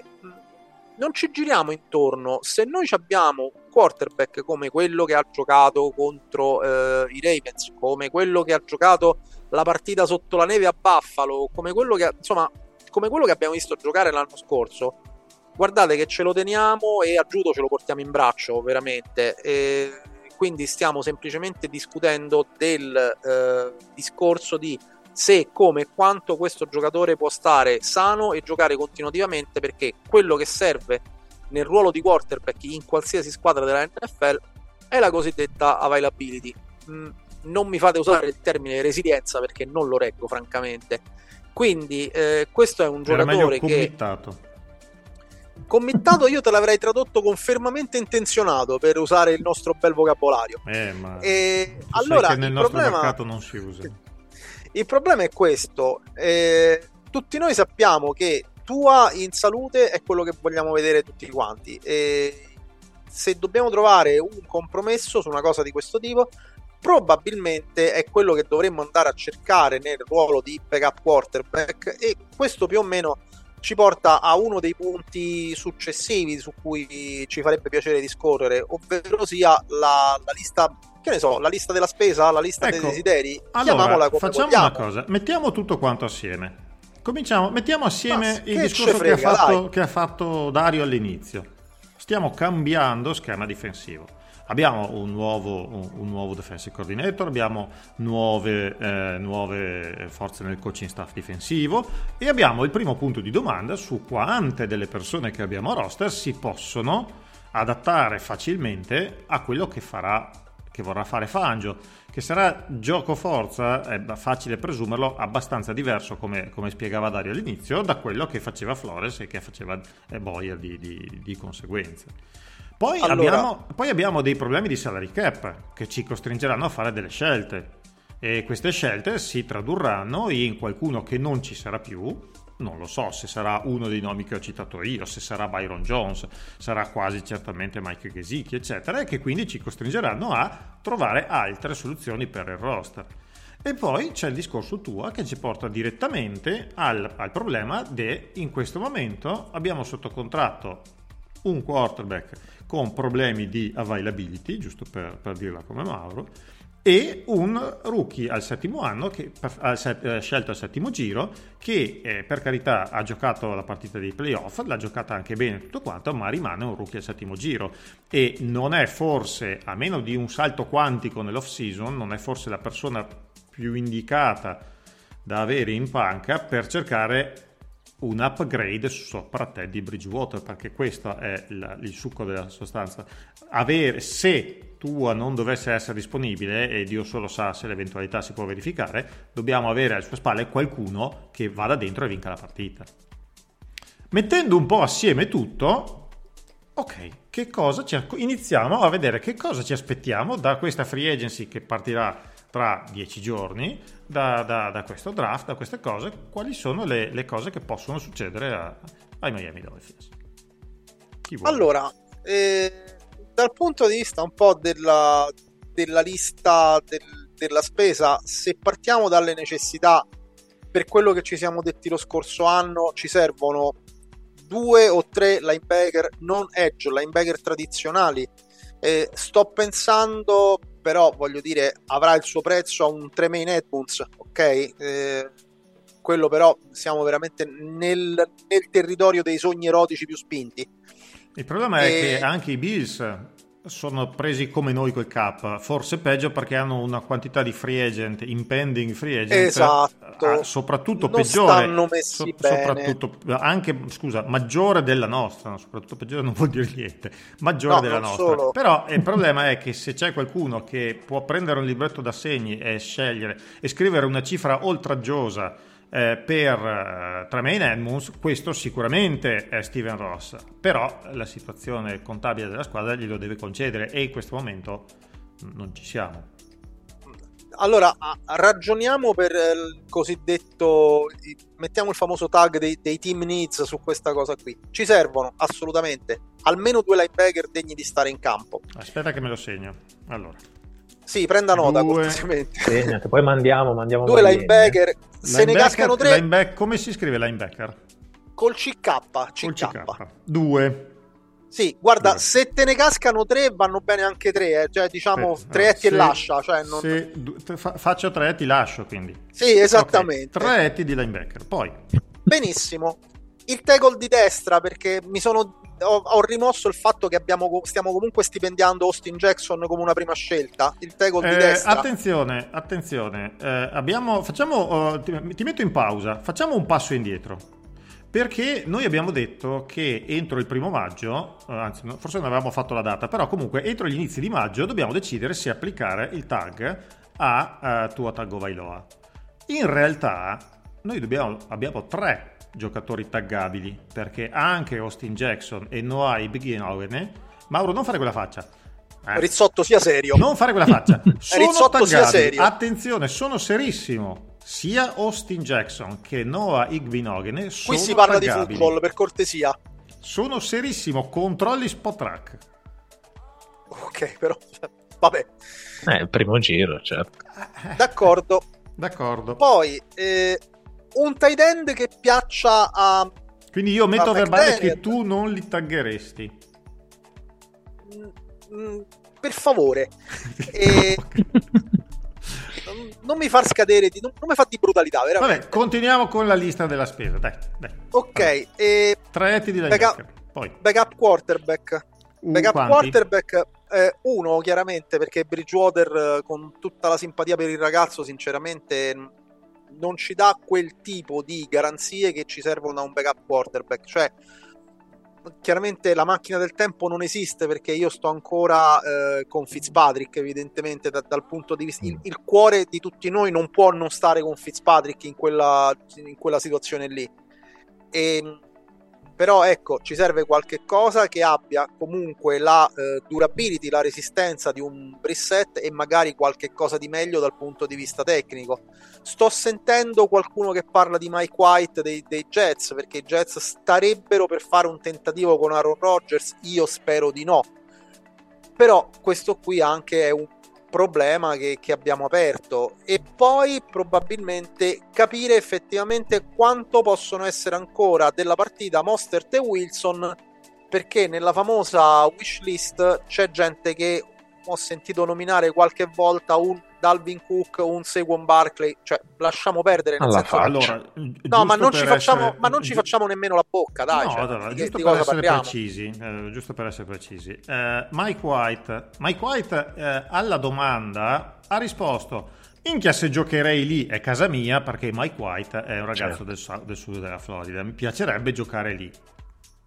non ci giriamo intorno, se noi abbiamo quarterback come quello che ha giocato contro eh, i Ravens, come quello che ha giocato la partita sotto la neve a Buffalo, come quello che, insomma, come quello che abbiamo visto giocare l'anno scorso, guardate che ce lo teniamo e a Giudo ce lo portiamo in braccio, veramente. E quindi stiamo semplicemente discutendo del eh, discorso di se, come e quanto questo giocatore può stare sano e giocare continuativamente perché quello che serve nel ruolo di quarterback in qualsiasi squadra della NFL è la cosiddetta availability. Mm, non mi fate usare il termine resilienza perché non lo reggo francamente. Quindi eh, questo è un Era giocatore che committato. Committato io te l'avrei tradotto con fermamente intenzionato per usare il nostro bel vocabolario. Eh, ma E allora che nel il nostro problema, mercato non si usa. il problema è questo: eh, tutti noi sappiamo che tua in salute è quello che vogliamo vedere tutti quanti. E se dobbiamo trovare un compromesso su una cosa di questo tipo, probabilmente è quello che dovremmo andare a cercare nel ruolo di backup quarterback. E questo più o meno ci porta a uno dei punti successivi su cui ci farebbe piacere discorrere, ovvero sia la, la lista. Che ne so, la lista della spesa, la lista dei Ecco, desideri, chiamiamola Allora, facciamo vogliamo. una cosa, mettiamo tutto quanto assieme. Cominciamo, mettiamo assieme Ma il discorso ce che ha, frega, fatto, che ha fatto Dario all'inizio. Stiamo cambiando schema difensivo. Abbiamo un nuovo, un, un nuovo defensive coordinator, abbiamo nuove, eh, nuove forze nel coaching staff difensivo e abbiamo il primo punto di domanda su quante delle persone che abbiamo a roster si possono adattare facilmente a quello che farà che vorrà fare Fangio, che sarà gioco forza, è facile presumerlo, abbastanza diverso, come, come spiegava Dario all'inizio, da quello che faceva Flores e che faceva eh, Boyer di, di- di conseguenza. Poi, Allora- abbiamo, poi abbiamo dei problemi di salary cap che ci costringeranno a fare delle scelte e queste scelte si tradurranno in qualcuno che non ci sarà più. Non lo so se sarà uno dei nomi che ho citato io, se sarà Byron Jones, sarà quasi certamente Mike Gesicki, eccetera, e che quindi ci costringeranno a trovare altre soluzioni per il roster. E poi c'è il discorso tuo che ci porta direttamente al, al problema de in questo momento abbiamo sotto contratto un quarterback con problemi di availability, giusto per, per dirla come Mauro, e un rookie al settimo anno, che, al set- eh, scelto al settimo giro, che eh, per carità ha giocato la partita dei playoff, l'ha giocata anche bene tutto quanto, ma rimane un rookie al settimo giro. E non è forse, a meno di un salto quantico nell'off season, non è forse la persona più indicata da avere in panca per cercare un upgrade sopra Teddy Bridgewater perché questo è il, il succo della sostanza. Avere se tua non dovesse essere disponibile e Dio solo sa se l'eventualità si può verificare dobbiamo avere alle sue spalle qualcuno che vada dentro e vinca la partita. Mettendo un po' assieme tutto ok che cosa ci, iniziamo a vedere che cosa ci aspettiamo da questa free agency che partirà tra dieci giorni da, da- da questo draft, da queste cose, quali sono le, le cose che possono succedere a- ai Miami Dolphins. Allora, eh, dal punto di vista un po' della, della lista del- della spesa, se partiamo dalle necessità, per quello che ci siamo detti lo scorso anno, ci servono due o tre linebacker non edge, linebacker tradizionali. Eh, sto pensando, però voglio dire, avrà il suo prezzo a un Tremaine Edmunds, ok? Eh, quello però siamo veramente nel, nel territorio dei sogni erotici più spinti. Il problema è E- che anche i Bills sono presi come noi col cap, forse peggio perché hanno una quantità di free agent, impending free agent, Esatto. eh, soprattutto Non peggiore, bene. soprattutto, anche, scusa, maggiore della nostra, no, soprattutto peggiore non vuol dire niente, maggiore No, della nostra. solo. Però il problema è che se c'è qualcuno che può prendere un libretto da segni e scegliere e scrivere una cifra oltraggiosa eh, per eh, Tremaine Edmonds, questo sicuramente è Steven Ross, però la situazione contabile della squadra glielo deve concedere e in questo momento non ci siamo. Allora, ragioniamo per eh, il cosiddetto, mettiamo il famoso tag dei, dei team needs su questa cosa qui. Ci servono assolutamente almeno due linebacker degni di stare in campo. Aspetta che me lo segno. Allora, Sì, prenda nota Due. Segnate, poi mandiamo, mandiamo Due linebacker, se ne cascano tre lineback- come si scrive linebacker? col CK, Col CK. CK. Due. Sì, guarda, Due. se te ne cascano tre vanno bene anche tre, eh, cioè diciamo Aspetta, tre etti e lascia, cioè non... se fa- faccio tre e ti lascio quindi. Sì, esattamente. Ok, tre etti di linebacker. Poi Benissimo. Il tackle di destra perché mi sono ho, ho rimosso il fatto che abbiamo, stiamo comunque stipendiando Austin Jackson come una prima scelta. Il tackle di Eh, destra. attenzione, attenzione. eh, abbiamo, facciamo, eh, ti, ti metto in pausa, facciamo un passo indietro. Perché noi abbiamo detto che entro il primo maggio, eh, anzi forse non avevamo fatto la data, però comunque entro gli inizi di maggio dobbiamo decidere se applicare il tag a eh, Tua Tagovailoa. In realtà noi dobbiamo- abbiamo tre giocatori taggabili perché anche Austin Jackson e Noah Ibighenogene Mauro non fare quella faccia Eh, Rizzotto sia serio. non fare quella faccia. Sono Rizzotto sia serio. Attenzione, sono serissimo. Sia Austin Jackson che Noah Igvinogene sono Qui si parla di taggabili. football, per cortesia. Sono serissimo. Controlli spot track. Ok, però vabbè, Eh, il primo giro, certo. d'accordo. D'accordo. Poi eh, un tight end che piaccia a Quindi io metto a verbale che tu non li taggeresti. mm, mm, per favore. E non, mi far scadere di non, mi fa di brutalità, veramente. Vabbè, continuiamo con la lista della spesa. Dai, dai. Ok, e Tre etti di Backup-. Poi. backup quarterback. Uh, Backup quanti? quarterback eh, uno chiaramente perché Bridgewater eh, con tutta la simpatia per il ragazzo sinceramente non ci dà quel tipo di garanzie che ci servono da un backup quarterback. Cioè chiaramente la macchina del tempo non esiste perché io sto ancora eh, con Fitzpatrick evidentemente da- dal punto di vista il, il cuore di tutti noi non può non stare con Fitzpatrick in quella, in quella situazione lì. E, però ecco ci serve qualche cosa che abbia comunque la eh, durability, la resistenza di un preset e magari qualche cosa di meglio dal punto di vista tecnico. Sto sentendo qualcuno che parla di Mike White dei, dei Jets perché i Jets starebbero per fare un tentativo con Aaron Rodgers, io spero di no. Però questo qui anche è un problema che, che abbiamo aperto. E poi probabilmente capire effettivamente quanto possono essere ancora della partita Mostert e Wilson perché nella famosa wish list c'è gente che ho sentito nominare qualche volta un Dalvin Cook o un Saquon Barkley cioè lasciamo perdere nel senso. Allora, no ma non, ci facciamo, ma non ci facciamo nemmeno la bocca dai no, cioè, allora, di, giusto di per essere precisi, eh, giusto per essere precisi. Eh, Mike White, Mike White eh, alla domanda ha risposto: Minchia, se giocherei lì è casa mia perché Mike White è un ragazzo Certo. del, del sud della Florida. Mi piacerebbe giocare lì.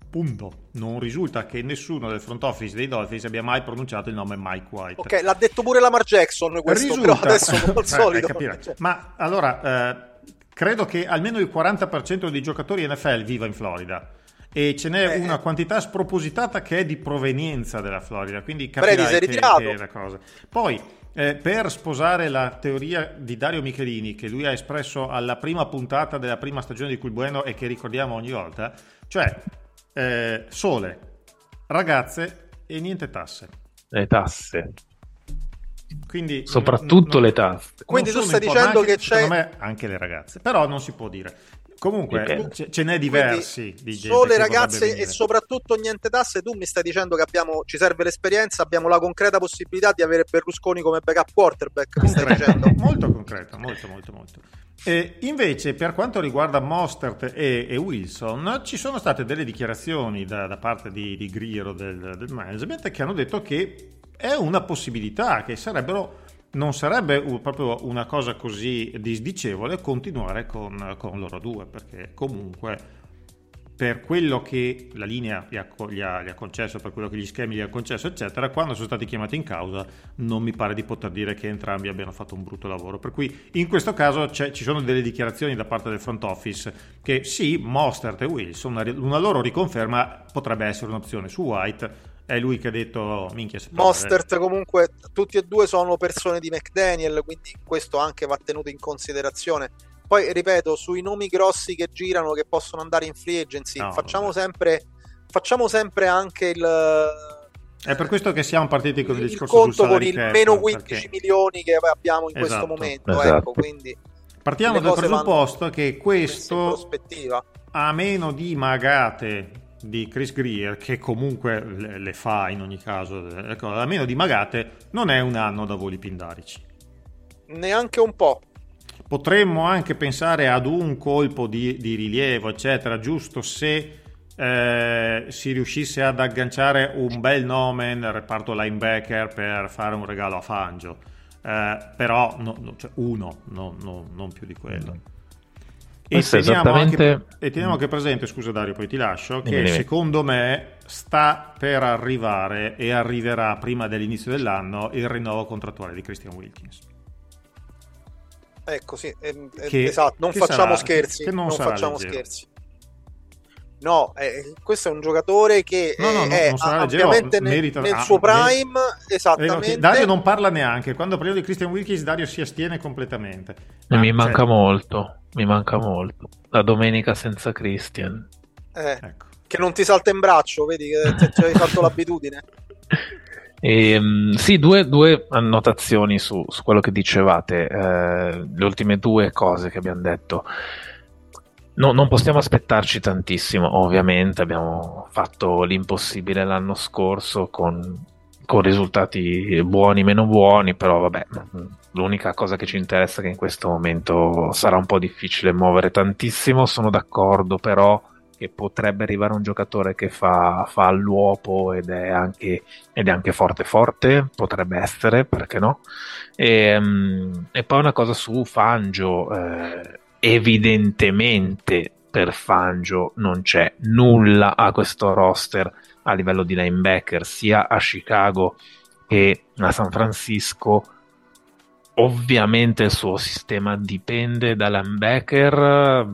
Punto. Non risulta che nessuno del front office dei Dolphins abbia mai pronunciato il nome Mike White. ok l'ha detto pure Lamar Jackson questo però adesso come al Eh, solito cioè, Ma allora, eh, credo che almeno il 40% dei giocatori NFL viva in Florida. E ce n'è Eh. una quantità spropositata che è di provenienza della Florida, quindi capirai che, che è la cosa. Poi, eh, per sposare la teoria di Dario Michelini, che lui ha espresso alla prima puntata della prima stagione di Cui Bueno e che ricordiamo ogni volta, cioè eh, sole, ragazze e niente tasse. Le tasse, Quindi, soprattutto non- le tasse. Quindi tu stai dicendo che c'è- secondo me anche le ragazze, però non si può dire. Comunque ce, ce n'è diversi di gente sole ragazze e soprattutto niente tasse tu mi stai dicendo che abbiamo, ci serve l'esperienza abbiamo la concreta possibilità di avere Berlusconi come backup quarterback mi stai Concreto, dicendo molto concreto, molto molto molto. E invece per quanto riguarda Mostert e, e Wilson ci sono state delle dichiarazioni da, da parte di, di Griero del, del management che hanno detto che è una possibilità, che sarebbero non sarebbe proprio una cosa così disdicevole continuare con, con loro due, perché comunque per quello che la linea gli ha, gli ha- gli ha concesso, per quello che gli schemi gli ha concesso, eccetera, quando sono stati chiamati in causa non mi pare di poter dire che entrambi abbiano fatto un brutto lavoro. Per cui in questo caso ci sono delle dichiarazioni da parte del front office che sì, Mostert e Wilson, una, una loro riconferma potrebbe essere un'opzione su White. È lui che ha detto minchia se Mostert comunque tutti e due sono persone di McDaniel quindi questo anche va tenuto in considerazione poi ripeto sui nomi grossi che girano che possono andare in free agency No, facciamo sempre facciamo sempre anche il È per questo che siamo partiti con il il discorso sul conto con il cap, meno 15 perché- milioni che abbiamo in Esatto. questo momento Esatto. ecco quindi Partiamo dal presupposto che questo prospettiva a meno di magate di Chris Greer, che comunque le, le fa in ogni caso, ecco, almeno di magate, non è un anno da voli pindarici. Neanche un po'. Potremmo anche pensare ad un colpo di, di rilievo, eccetera, giusto se eh, si riuscisse ad agganciare un bel nome nel reparto linebacker per fare un regalo a Fangio. Eh, però no, no, cioè uno, no, non più di quello. E Questo è teniamo, esattamente- anche, e teniamo anche presente, scusa Dario, poi ti lascio, che dimmi. secondo me sta per arrivare e arriverà prima dell'inizio dell'anno il rinnovo contrattuale di Christian Wilkins. Ecco, sì, ehm, eh, Che- esatto, non facciamo sarà- scherzi, che non non, facciamo leggero. scherzi. No, eh, questo è un giocatore che No, no, no, è ovviamente nel, merita- nel ah, suo prime, esattamente. Eh, Dario non parla neanche, quando parliamo di Christian Wilkins Dario si astiene completamente. E Ah, mi cioè, manca molto, mi manca molto. La domenica senza Christian. Eh, ecco. che non ti salta in braccio, vedi che ti, ti hai fatto l'abitudine. E, mm, sì, due, due annotazioni su, su quello che dicevate, eh, le ultime due cose che abbiamo detto. No, non possiamo aspettarci tantissimo, ovviamente abbiamo fatto l'impossibile l'anno scorso con, con risultati buoni, meno buoni, però vabbè, l'unica cosa che ci interessa è che in questo momento sarà un po' difficile muovere tantissimo, sono d'accordo però che potrebbe arrivare un giocatore che fa, fa l'uopo ed è anche ed è anche forte forte, potrebbe essere, perché no? E, mm, e poi una cosa su Fangio, eh, evidentemente per Fangio non c'è nulla a questo roster a livello di linebacker, sia a Chicago che a San Francisco. Ovviamente il suo sistema dipende da linebacker,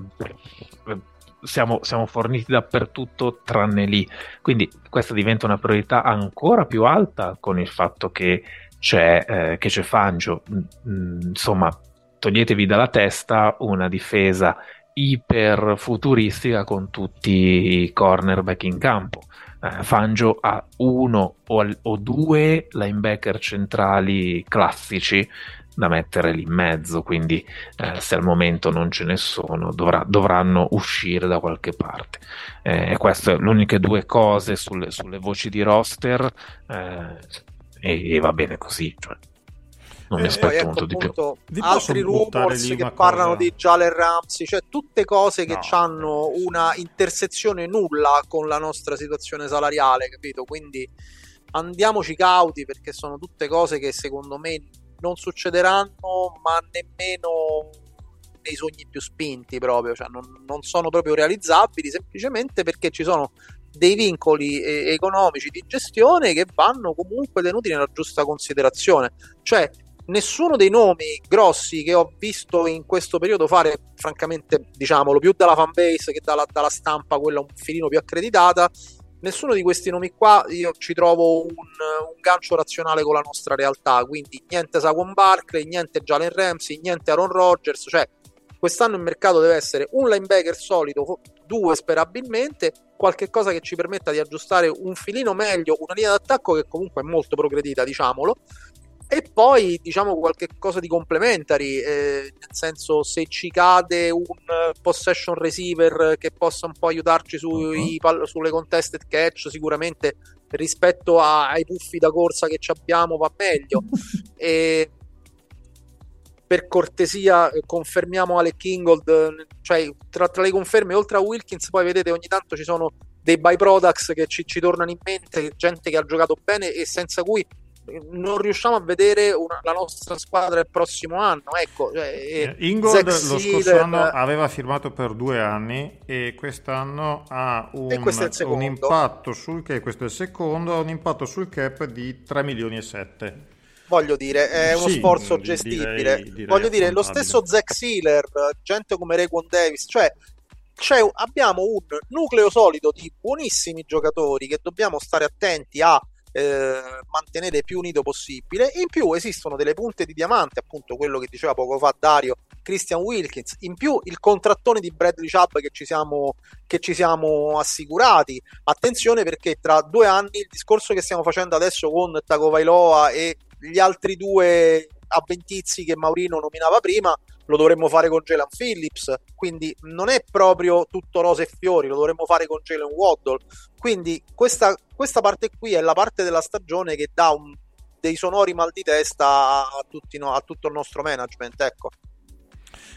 siamo, siamo forniti dappertutto tranne lì. Quindi questa diventa una priorità ancora più alta con il fatto che c'è, eh, c'è Fangio. Mm, Insomma, toglietevi dalla testa una difesa iper futuristica con tutti i cornerback in campo. Eh, Fangio ha uno o, o due linebacker centrali classici da mettere lì in mezzo, quindi eh, se al momento non ce ne sono dovrà- dovranno uscire da qualche parte. Eh, e queste le uniche due cose sulle, sulle voci di roster eh, e, e va bene così. Cioè, non mi Eh, aspetto ecco molto di più. appunto Vi posso altri rumors che parlano cosa? di Jalen Ramsey, cioè tutte cose che No. hanno una intersezione nulla con la nostra situazione salariale, capito? Quindi andiamoci cauti perché sono tutte cose che secondo me non succederanno, ma nemmeno nei sogni più spinti proprio, cioè non, non sono proprio realizzabili semplicemente perché ci sono dei vincoli eh, economici di gestione che vanno comunque tenuti nella giusta considerazione. Cioè, nessuno dei nomi grossi che ho visto in questo periodo fare, francamente, diciamolo, più dalla fanbase che dalla, dalla stampa, quella un filino più accreditata, nessuno di questi nomi qua io ci trovo un, un gancio razionale con la nostra realtà. Quindi niente Saquon Barkley, niente Jalen Ramsey, niente Aaron Rodgers, cioè quest'anno il mercato deve essere un linebacker solido, due sperabilmente, qualche cosa che ci permetta di aggiustare un filino meglio, una linea d'attacco che comunque è molto progredita, diciamolo, e poi diciamo qualche cosa di complementary, eh, nel senso se ci cade un possession receiver che possa un po' aiutarci sui pal- sulle contested catch, sicuramente rispetto a- ai puffi da corsa che ci abbiamo va meglio. e per cortesia confermiamo Alec Ingold, eh, cioè tra, tra le conferme oltre a Wilkins poi vedete ogni tanto ci sono dei byproducts che ci, ci tornano in mente, gente che ha giocato bene e senza cui non riusciamo a vedere una- la nostra squadra il prossimo anno. Ecco, cioè, Eh, Ingold lo scorso anno aveva firmato per due anni e quest'anno ha un, un impatto sul cap, questo è il secondo, ha un impatto sul cap di 3 milioni e 7. voglio dire, è uno Sì, sforzo gestibile. direi- direi voglio dire, lo stesso Zack Sealer, gente come Raekwon Davis, cioè c'è- abbiamo un nucleo solido di buonissimi giocatori che dobbiamo stare attenti a eh, mantenere più unito possibile. In più esistono delle punte di diamante, appunto quello che diceva poco fa Dario, Christian Wilkins. In più il contrattone di Bradley Chubb che ci siamo, che ci siamo assicurati. Attenzione perché tra due anni il discorso che stiamo facendo adesso con Tagovailoa e gli altri due avventizi che Maurino nominava prima lo dovremmo fare con Jalen Phillips, quindi non è proprio tutto rose e fiori, lo dovremmo fare con Jalen Waddle. Quindi questa, questa parte qui è la parte della stagione che dà un- dei sonori mal di testa a, tutti no- a tutto il nostro management, ecco.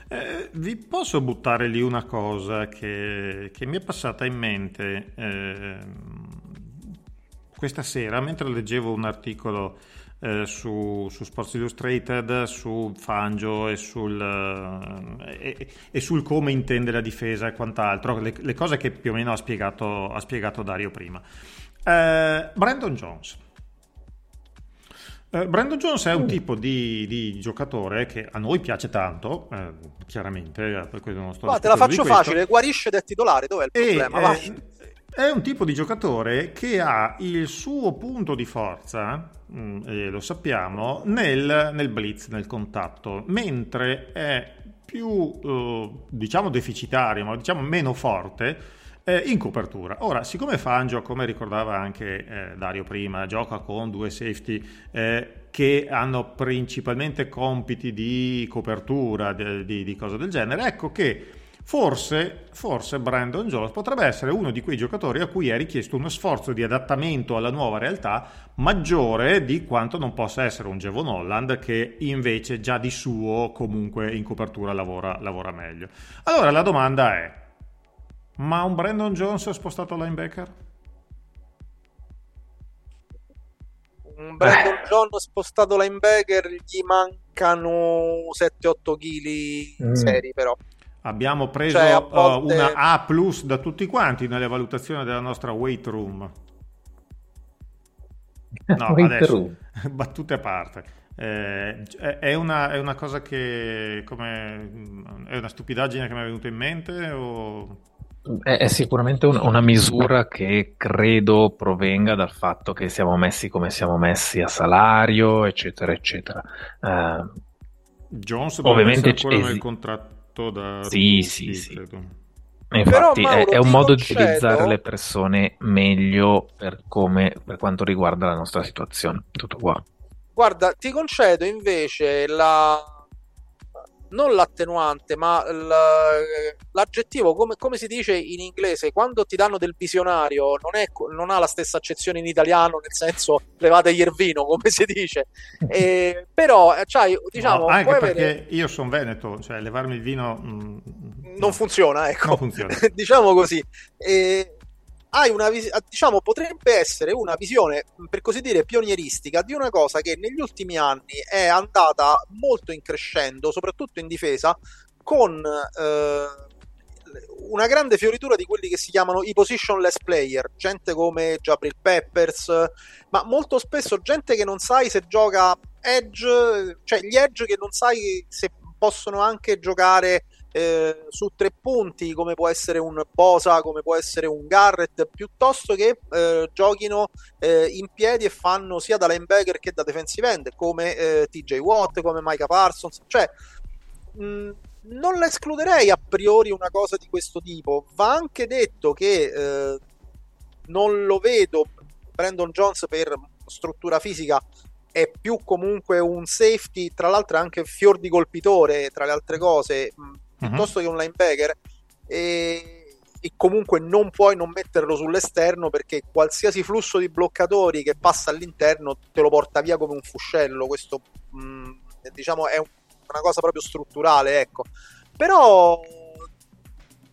Eh, vi posso buttare lì una cosa che, che mi è passata in mente ehm, questa sera mentre leggevo un articolo eh, su, su Sports Illustrated su Fangio e sul, eh, e, e sul come intende la difesa e quant'altro, le, le cose che più o meno ha spiegato, ha spiegato Dario prima. Eh, Brandon Jones. Eh, Brandon Jones è un tipo di, di giocatore che a noi piace tanto, eh, chiaramente, eh, per quello non sto Ma te la faccio facile, guarisce ed è titolare, dov'è il E, problema? eh, Vai. È un tipo di giocatore che ha il suo punto di forza, mm, e lo sappiamo, nel, nel blitz, nel contatto, mentre è più, eh, diciamo, deficitario, ma diciamo meno forte eh, in copertura. Ora, siccome Fangio, come ricordava anche eh, Dario prima, gioca con due safety eh, che hanno principalmente compiti di copertura, di, di- di cose del genere, ecco che forse, forse Brandon Jones potrebbe essere uno di quei giocatori a cui è richiesto uno sforzo di adattamento alla nuova realtà maggiore di quanto non possa essere un Jevon Holland che invece già di suo comunque in copertura lavora, lavora meglio. Allora la domanda è, ma un Brandon Jones spostato linebacker? Un Brandon John spostato linebacker, gli mancano 7-8 kg Mm. seri però. Abbiamo preso Cioè, a uh, volte- una A plus da tutti quanti nelle valutazioni della nostra weight room. No, Weight adesso, room. battute a parte. Eh, è, una, è una cosa che come, è una stupidaggine che mi è venuta in mente o... È, è sicuramente un- una misura che credo provenga dal fatto che siamo messi come siamo messi a salario, eccetera, eccetera. Eh, Jones Ovviamente ancora esi- nel contratto da Sì, sì, sì. infatti è, Mauro, è un ti modo di concedo- utilizzare le persone meglio per, come, per quanto riguarda la nostra situazione. Tutto qua. Guarda, ti concedo invece la non l'attenuante, ma l'aggettivo, come, come si dice in inglese, quando ti danno del visionario, non, è, non ha la stessa accezione in italiano, nel senso levategli il vino, come si dice. E, però, c'hai, diciamo, No, anche perché avere- io sono veneto, cioè levarmi il vino mm, non funziona, ecco. Non funziona. diciamo così. E hai una vis- diciamo, potrebbe essere una visione, per così dire, pionieristica di una cosa che negli ultimi anni è andata molto in crescendo, soprattutto in difesa, con eh, una grande fioritura di quelli che si chiamano i positionless player, gente come Jabril Peppers, ma molto spesso gente che non sai se gioca edge, cioè gli edge che non sai se possono anche giocare eh, su tre punti, come può essere un Bosa, come può essere un Garrett, piuttosto che eh, giochino eh, in piedi e fanno sia da linebacker che da defensive end, come eh, TJ Watt, come Micah Parsons. Cioè, mh, non la escluderei a priori una cosa di questo tipo. Va anche detto che eh, non lo vedo Brandon Jones per struttura fisica è più comunque un safety, tra l'altro è anche fior di colpitore, tra le altre cose, mh, Mhm. piuttosto che un linebacker. E, e comunque non puoi non metterlo sull'esterno perché qualsiasi flusso di bloccatori che passa all'interno te lo porta via come un fuscello. Questo mh, diciamo è un- una cosa proprio strutturale, ecco. Però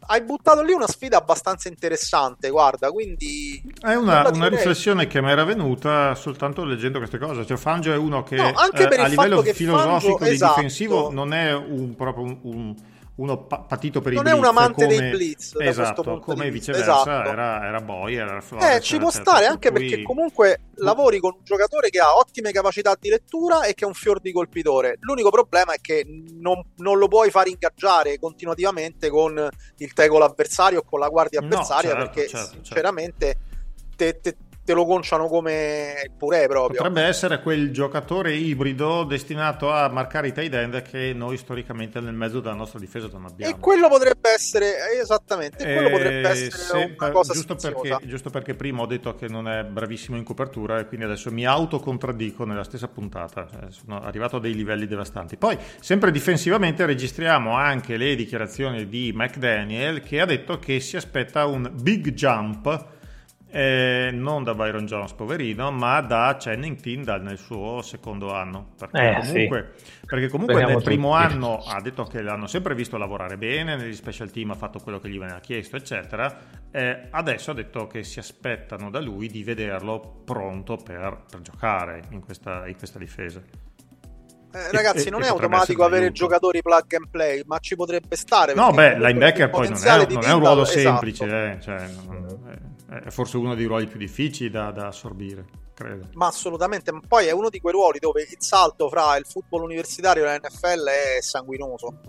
hai buttato lì una sfida abbastanza interessante, guarda, quindi È una, una riflessione che mi era venuta soltanto leggendo queste cose. Cioè, Fangio è uno che No, anche eh, a livello filosofico Fangio- di esatto. difensivo non è un, proprio un- un- uno pa- patito per Non i è un blitz, amante come, dei blitz, esatto, punto come viceversa esatto. era, era Boyer, era Flores, Eh, ci può eccetera. stare anche cui- perché comunque lavori con un giocatore che ha ottime capacità di lettura e che è un fior di colpitore. L'unico problema è che non, non lo puoi far ingaggiare continuativamente con il tackle avversario o con la guardia No, avversaria certo, perché certo, certo. sinceramente te, te- te lo conciano come il purè proprio. Potrebbe essere quel giocatore ibrido destinato a marcare i tight end che noi storicamente nel mezzo della nostra difesa non abbiamo. E quello potrebbe essere, esattamente, e quello Eh, potrebbe essere se- una cosa giusto, perché, giusto perché prima ho detto che non è bravissimo in copertura e quindi adesso mi autocontraddico nella stessa puntata. Eh, Sono arrivato a dei livelli devastanti. Poi, sempre difensivamente, registriamo anche le dichiarazioni di McDaniel che ha detto che si aspetta un big jump. Eh, non da Byron Jones, poverino, ma da Channing Tindall nel suo secondo anno. Perché Eh, comunque, perché comunque nel primo tutti. anno ha detto che l'hanno sempre visto lavorare bene, negli special team ha fatto quello che gli veniva chiesto, eccetera. Eh, adesso ha detto che si aspettano da lui di vederlo pronto per, per giocare in questa, in questa difesa. Eh, ragazzi, e- non e è automatico avere d'aiuto. giocatori plug and play, ma ci potrebbe stare. No, beh, linebacker poi non è, non è un ruolo esatto. semplice, eh, cioè, non- è forse uno dei ruoli più difficili da, da assorbire, credo. Ma assolutamente, ma poi è uno di quei ruoli dove il salto fra il football universitario e la NFL è sanguinoso.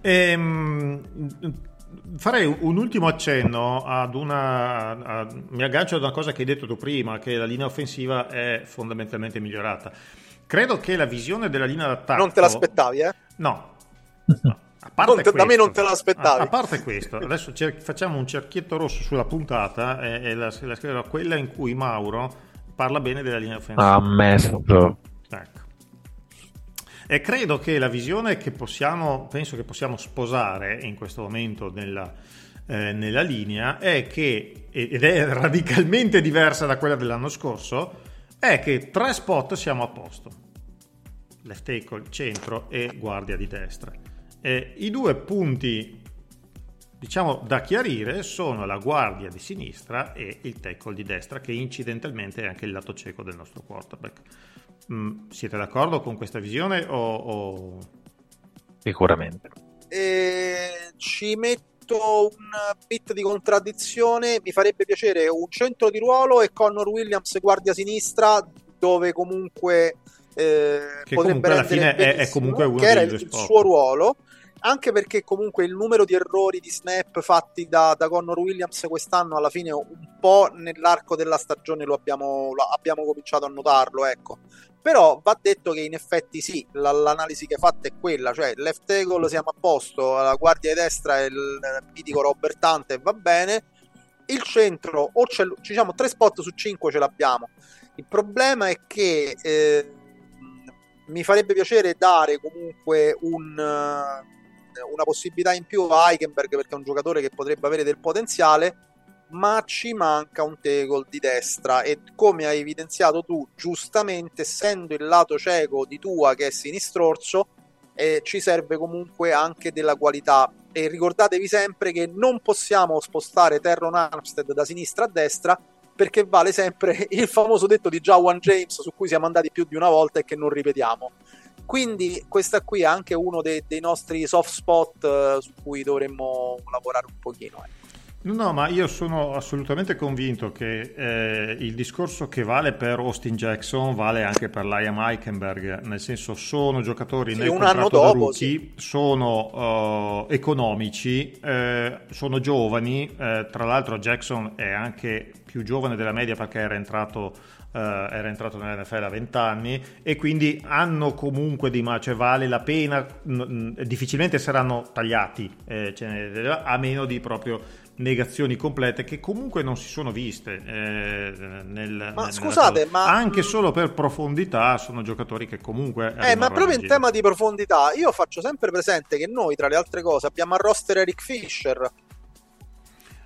Ehm, farei un ultimo accenno ad una. a- mi aggancio ad una cosa che hai detto tu prima, che la linea offensiva è fondamentalmente migliorata. Credo che la visione della linea d'attacco. Non te l'aspettavi, eh? No. No. A parte Non te- da me questo- non te l'aspettavi. A, a parte questo, adesso cer- facciamo un cerchietto rosso sulla puntata e, e la, la scriverò quella in cui Mauro parla bene della linea offensiva. Ammesso. Ecco. E credo che la visione che possiamo, penso che possiamo sposare in questo momento nella, eh, nella linea è che, ed è radicalmente diversa da quella dell'anno scorso, è che tre spot siamo a posto. Left tackle, centro e guardia di destra. E I due punti, diciamo, da chiarire sono la guardia di sinistra e il tackle di destra, che incidentalmente è anche il lato cieco del nostro quarterback. Mm, siete d'accordo con questa visione o, o- Sicuramente. E ci metto un bit di contraddizione. Mi farebbe piacere un centro di ruolo e Connor Williams guardia sinistra, dove comunque eh, Che potrebbe comunque alla fine è- è comunque uno che era dei il, il suo ruolo. Anche perché comunque il numero di errori di snap fatti da, da Connor Williams quest'anno alla fine un po' nell'arco della stagione lo abbiamo, lo abbiamo cominciato a notarlo, ecco. Però va detto che in effetti sì, la- l'analisi che hai fatto è quella, cioè left tackle siamo a posto, la guardia di destra è il mitico Robert Hunt e va bene, il centro o l- diciamo tre spot su cinque ce l'abbiamo. Il problema è che eh, mi farebbe piacere dare comunque un, una possibilità in più a Eichenberg perché è un giocatore che potrebbe avere del potenziale ma ci manca un tackle di destra. E come hai evidenziato tu giustamente essendo il lato cieco di Tua che è sinistrorso eh, ci serve comunque anche della qualità. E ricordatevi sempre che non possiamo spostare Terron Armstead da sinistra a destra perché vale sempre il famoso detto di Jawan James su cui siamo andati più di una volta e che non ripetiamo quindi questa qui è anche uno dei, dei nostri soft spot eh, su cui dovremmo lavorare un pochino eh. No, ma io sono assolutamente convinto che eh, il discorso che vale per Austin Jackson vale anche per Liam Eichenberg, nel senso sono giocatori Sì, nel contratto dopo, rookie, sono eh, economici, eh, sono giovani, eh, tra l'altro Jackson è anche più giovane della media perché era entrato, eh, era entrato nell'NFL a 20 anni e quindi hanno comunque di ma, cioè vale la pena, n- n- difficilmente saranno tagliati, eh, ne- a meno di proprio negazioni complete che comunque non si sono viste eh, nel, Ma nel- scusate, ma- anche solo per profondità sono giocatori che comunque Eh, ma proprio in giro. tema di profondità, io faccio sempre presente che noi, tra le altre cose, abbiamo a roster Eric Fisher.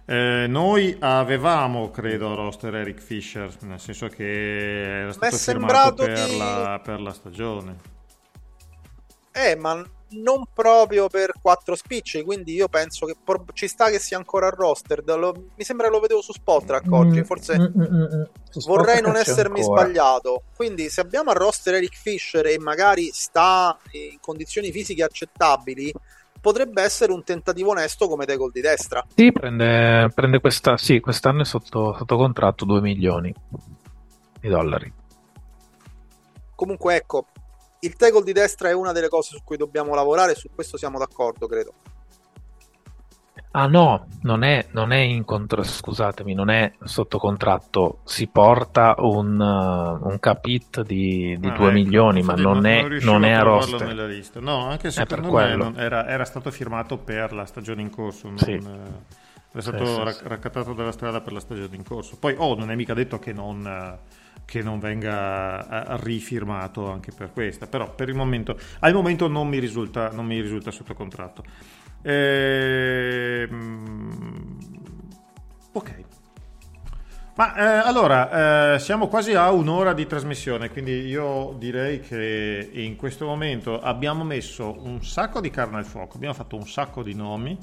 Eh, noi avevamo, credo, a roster Eric Fisher, nel senso che era stato sembrato firmato per, di- la, per la stagione. Eh, ma non proprio per quattro spicci, quindi io penso che por- ci sta che sia ancora a roster. Lo- mi sembra che lo vedevo su Spotrack oggi, forse Mm, mm, mm, mm. Vorrei non essermi ancora. sbagliato. Quindi se abbiamo a roster Eric Fisher e magari sta in condizioni fisiche accettabili, potrebbe essere un tentativo onesto come tackle di destra. Sì, prende, prende questa, sì, quest'anno è sotto, sotto contratto 2 milioni di dollari. Comunque ecco, il tackle di destra è una delle cose su cui dobbiamo lavorare, su questo siamo d'accordo, credo. Ah no, non è, non è in contro, scusatemi, non è sotto contratto, si porta un, uh, un capit di, di Ah, 2 ecco, milioni, ma infatti non è, non è a roster. nella lista. No, anche È secondo per me non- era, era stato firmato per la stagione in corso, non, Sì. eh, era stato Sì, sì, ra- sì. raccattato dalla strada per la stagione in corso. Poi, oh, non è mica detto che non, eh, che non venga eh, rifirmato anche per questa, però per il momento, al momento non mi risulta, non mi risulta sotto contratto. Ehm, ok. Ma eh, allora, eh, siamo quasi a un'ora di trasmissione, quindi io direi che in questo momento abbiamo messo un sacco di carne al fuoco, abbiamo fatto un sacco di nomi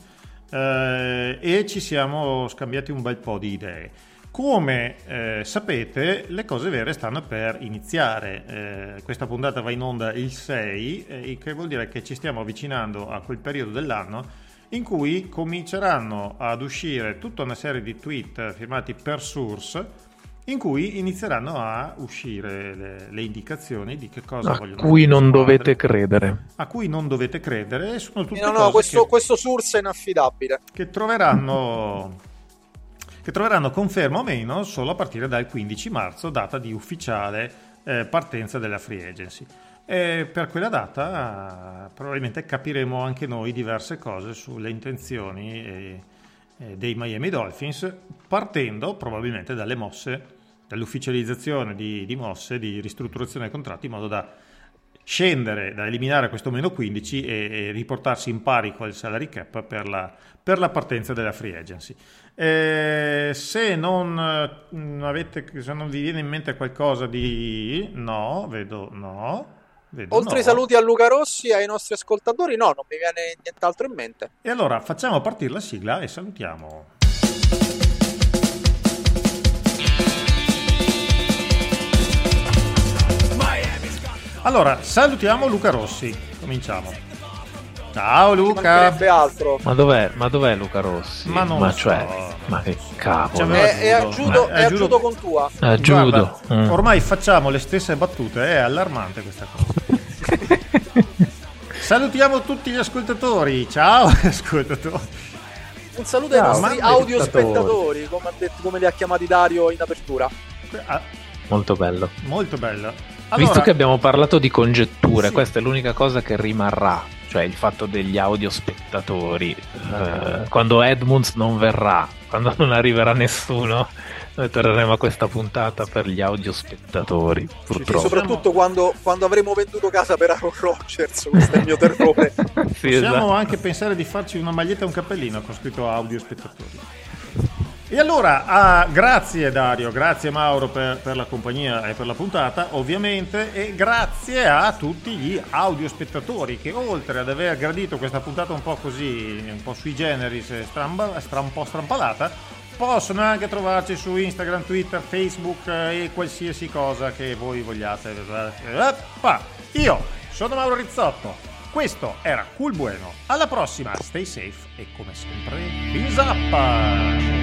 eh, e ci siamo scambiati un bel po' di idee. Come eh, sapete, le cose vere stanno per iniziare. Eh, questa puntata va in onda il 6, eh, il che vuol dire che ci stiamo avvicinando a quel periodo dell'anno in cui cominceranno ad uscire tutta una serie di tweet firmati per source in cui inizieranno a uscire le, le indicazioni di che cosa A vogliono cui le non dovete credere. a cui non dovete credere e sono tutte No, no, cose questo, che, questo source è inaffidabile. che troveranno che troveranno conferma o meno solo a partire dal 15 marzo, data di ufficiale eh, partenza della free agency. E per quella data probabilmente capiremo anche noi diverse cose sulle intenzioni eh, eh, dei Miami Dolphins, partendo probabilmente dalle mosse, dall'ufficializzazione di, di mosse di ristrutturazione dei contratti, in modo da scendere, da eliminare questo meno 15 e, e riportarsi in pari col salary cap per la, per la partenza della free agency. Eh, se, non, mh, avete, se non vi viene in mente qualcosa di... No, vedo no. Vedo Oltre no. ai saluti a Luca Rossi e ai nostri ascoltatori, no, non mi viene nient'altro in mente. E allora facciamo partire la sigla e salutiamo. Allora, salutiamo Luca Rossi. Cominciamo. Ciao Ci Luca. Ma dov'è, ma dov'è Luca Rossi? Ma non lo so. cioè, ma che cavolo. Cioè, È, è a Giudo. Giudo, Ma- è è a Giudo- Giudo con tua. Ah, Giudo. Guarda, Mm. Ormai facciamo le stesse battute, è allarmante questa cosa. Salutiamo tutti gli ascoltatori. Ciao ascoltatori. Un saluto ai Ciao, nostri mamma audio spettatori. spettatori, come, detto- come li ha chiamati Dario in apertura. Ah, Molto bello. molto bella. Visto Allora, che abbiamo parlato di congetture, Sì. questa è l'unica cosa che rimarrà, cioè il fatto degli audiospettatori. Eh, quando Edmunds non verrà, quando non arriverà nessuno, noi torneremo a questa puntata per gli audiospettatori, Sì, purtroppo. soprattutto quando, quando avremo venduto casa per Aaron Rodgers, questo è il mio terrore. Sì, possiamo esatto. anche pensare di farci una maglietta e un cappellino con scritto audio spettatori. E allora, ah, grazie Dario, grazie Mauro per, per la compagnia e per la puntata, ovviamente, e grazie a tutti gli audiospettatori che oltre ad aver gradito questa puntata un po' così, un po' sui generis, stramba- stra- un po' strampalata, possono anche trovarci su Instagram, Twitter, Facebook eh, e qualsiasi cosa che voi vogliate. Io sono Mauro Rizzotto, questo era Cool Bueno. Alla prossima, stay safe e come sempre, fins up!